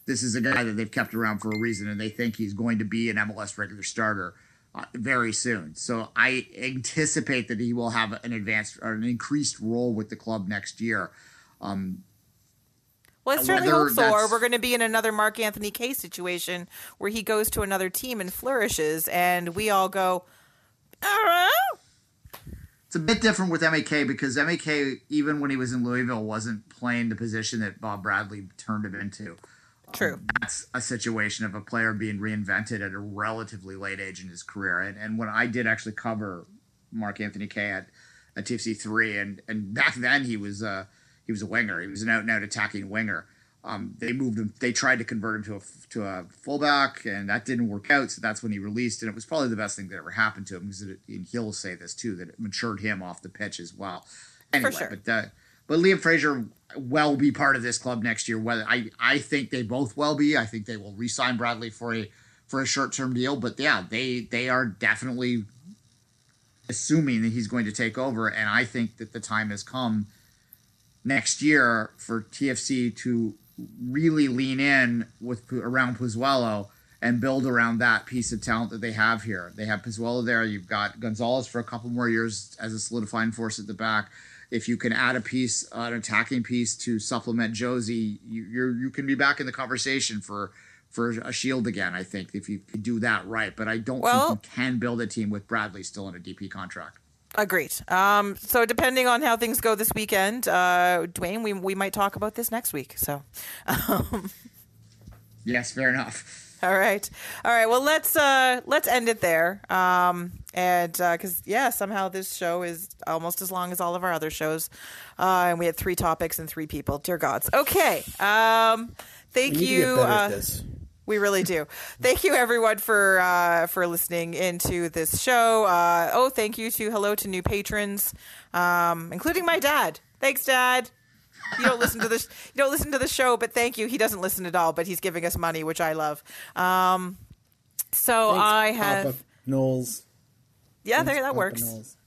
This is a guy that they've kept around for a reason, and they think he's going to be an MLS regular starter uh, very soon. So I anticipate that he will have an advanced or an increased role with the club next year. Well, I certainly hope so. Or we're going to be in another Mark Anthony Kaye situation where he goes to another team and flourishes, and we all go, all right. It's a bit different with MAK because MAK, even when he was in Louisville, wasn't playing the position that Bob Bradley turned him into. True. that's a situation of a player being reinvented at a relatively late age in his career. And, and when I did actually cover Mark Anthony Kaye at, at TFC three, and and back then he was uh he was a winger. He was an out and out attacking winger. Um, they moved him. They tried to convert him to a to a fullback, and that didn't work out. So that's when he released, and it was probably the best thing that ever happened to him because it, and he'll say this too that it matured him off the pitch as well. Anyway, sure. but uh, but Liam Fraser will be part of this club next year. Whether I I think they both will be. I think they will re-sign Bradley for a for a short term deal. But yeah, they they are definitely assuming that he's going to take over. And I think that the time has come next year for TFC to really lean in with around Pozuelo and build around that piece of talent that they have here. They have Pozuelo there. You've got Gonzalez for a couple more years as a solidifying force at the back. If you can add a piece, an attacking piece to supplement Jozy, you you're, you can be back in the conversation for for a shield again. I think if you do that right, but I don't Well- think you can build a team with Bradley still in a DP contract. Agreed. Um, so depending on how things go this weekend, uh, Duane, we we might talk about this next week. So. Um. Yes, fair enough. All right, all right. Well, let's uh, let's end it there. Um, and because yeah, somehow this show is almost as long as all of our other shows, uh, and we had three topics and three people. Dear gods. Okay. Um, thank We need to you. Get better at this. we really do. Thank you, everyone, for uh, for listening into this show. Uh, oh, thank you to hello to new patrons, um, including my dad. Thanks, Dad. You don't listen to this. You don't listen to the show, but thank you. He doesn't listen at all, but he's giving us money, which I love. Um, so Thanks, I have, Papa Knowles. yeah, there that Papa works. Knowles.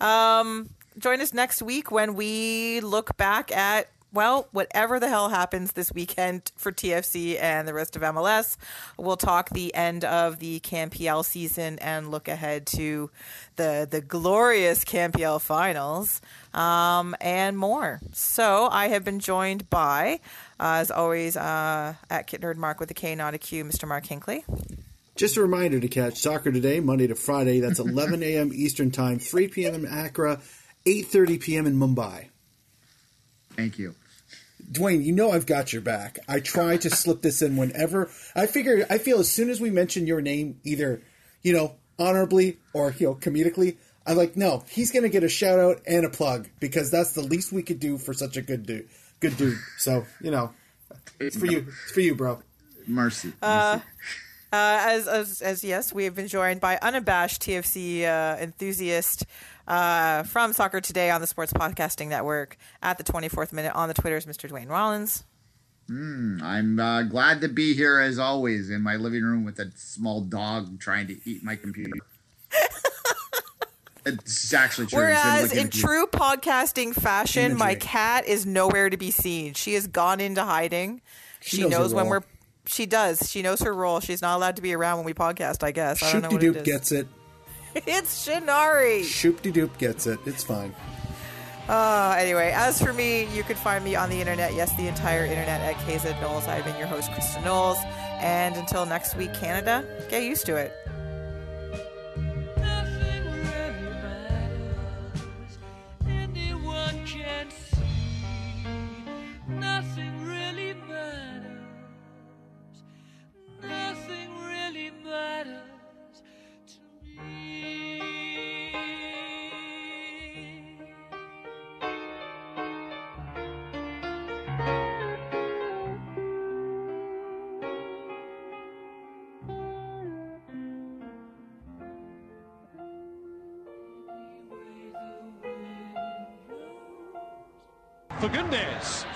Um, join us next week when we look back at well, whatever the hell happens this weekend for TFC and the rest of MLS. We'll talk the end of the CanPL season and look ahead to the the glorious CanPL finals um, and more. So I have been joined by, uh, as always, uh, at Kit Nerd Mark with a K, not a Q, Mr. Mark Hinkley. Just a reminder to catch soccer today, Monday to Friday. That's 11 a.m. Eastern Time, 3 p.m. in Accra, 8:30 p.m. in Mumbai. Thank you. Duane, you know I've got your back. I try to slip this in whenever I figure. I feel as soon as we mention your name, either you know honorably or you know comedically, I'm like, no, he's going to get a shout out and a plug because that's the least we could do for such a good dude. Good dude. So you know, it's for you. It's for you, bro. Mercy. Uh, mercy. As, as as yes, we have been joined by unabashed TFC uh, enthusiast uh, from Soccer Today on the Sports Podcasting Network at the 24th minute on the Twitters, Mr. Duane Rollins. I'm uh, glad to be here as always in my living room with a small dog trying to eat my computer. it's actually true. Whereas in true podcasting fashion, my cat is nowhere to be seen. She has gone into hiding. She, knows knows when we're. She does. She knows her role. She's not allowed to be around when we podcast. I guess. I don't know Shoop de doop gets it. it's Shinari. Shoop de doop gets it. It's fine. Uh, anyway, as for me, you can find me on the internet. Yes, the entire internet at KZ Knowles. I've been your host, Krista Knowles. And until next week, Canada, get used to it. For goodness.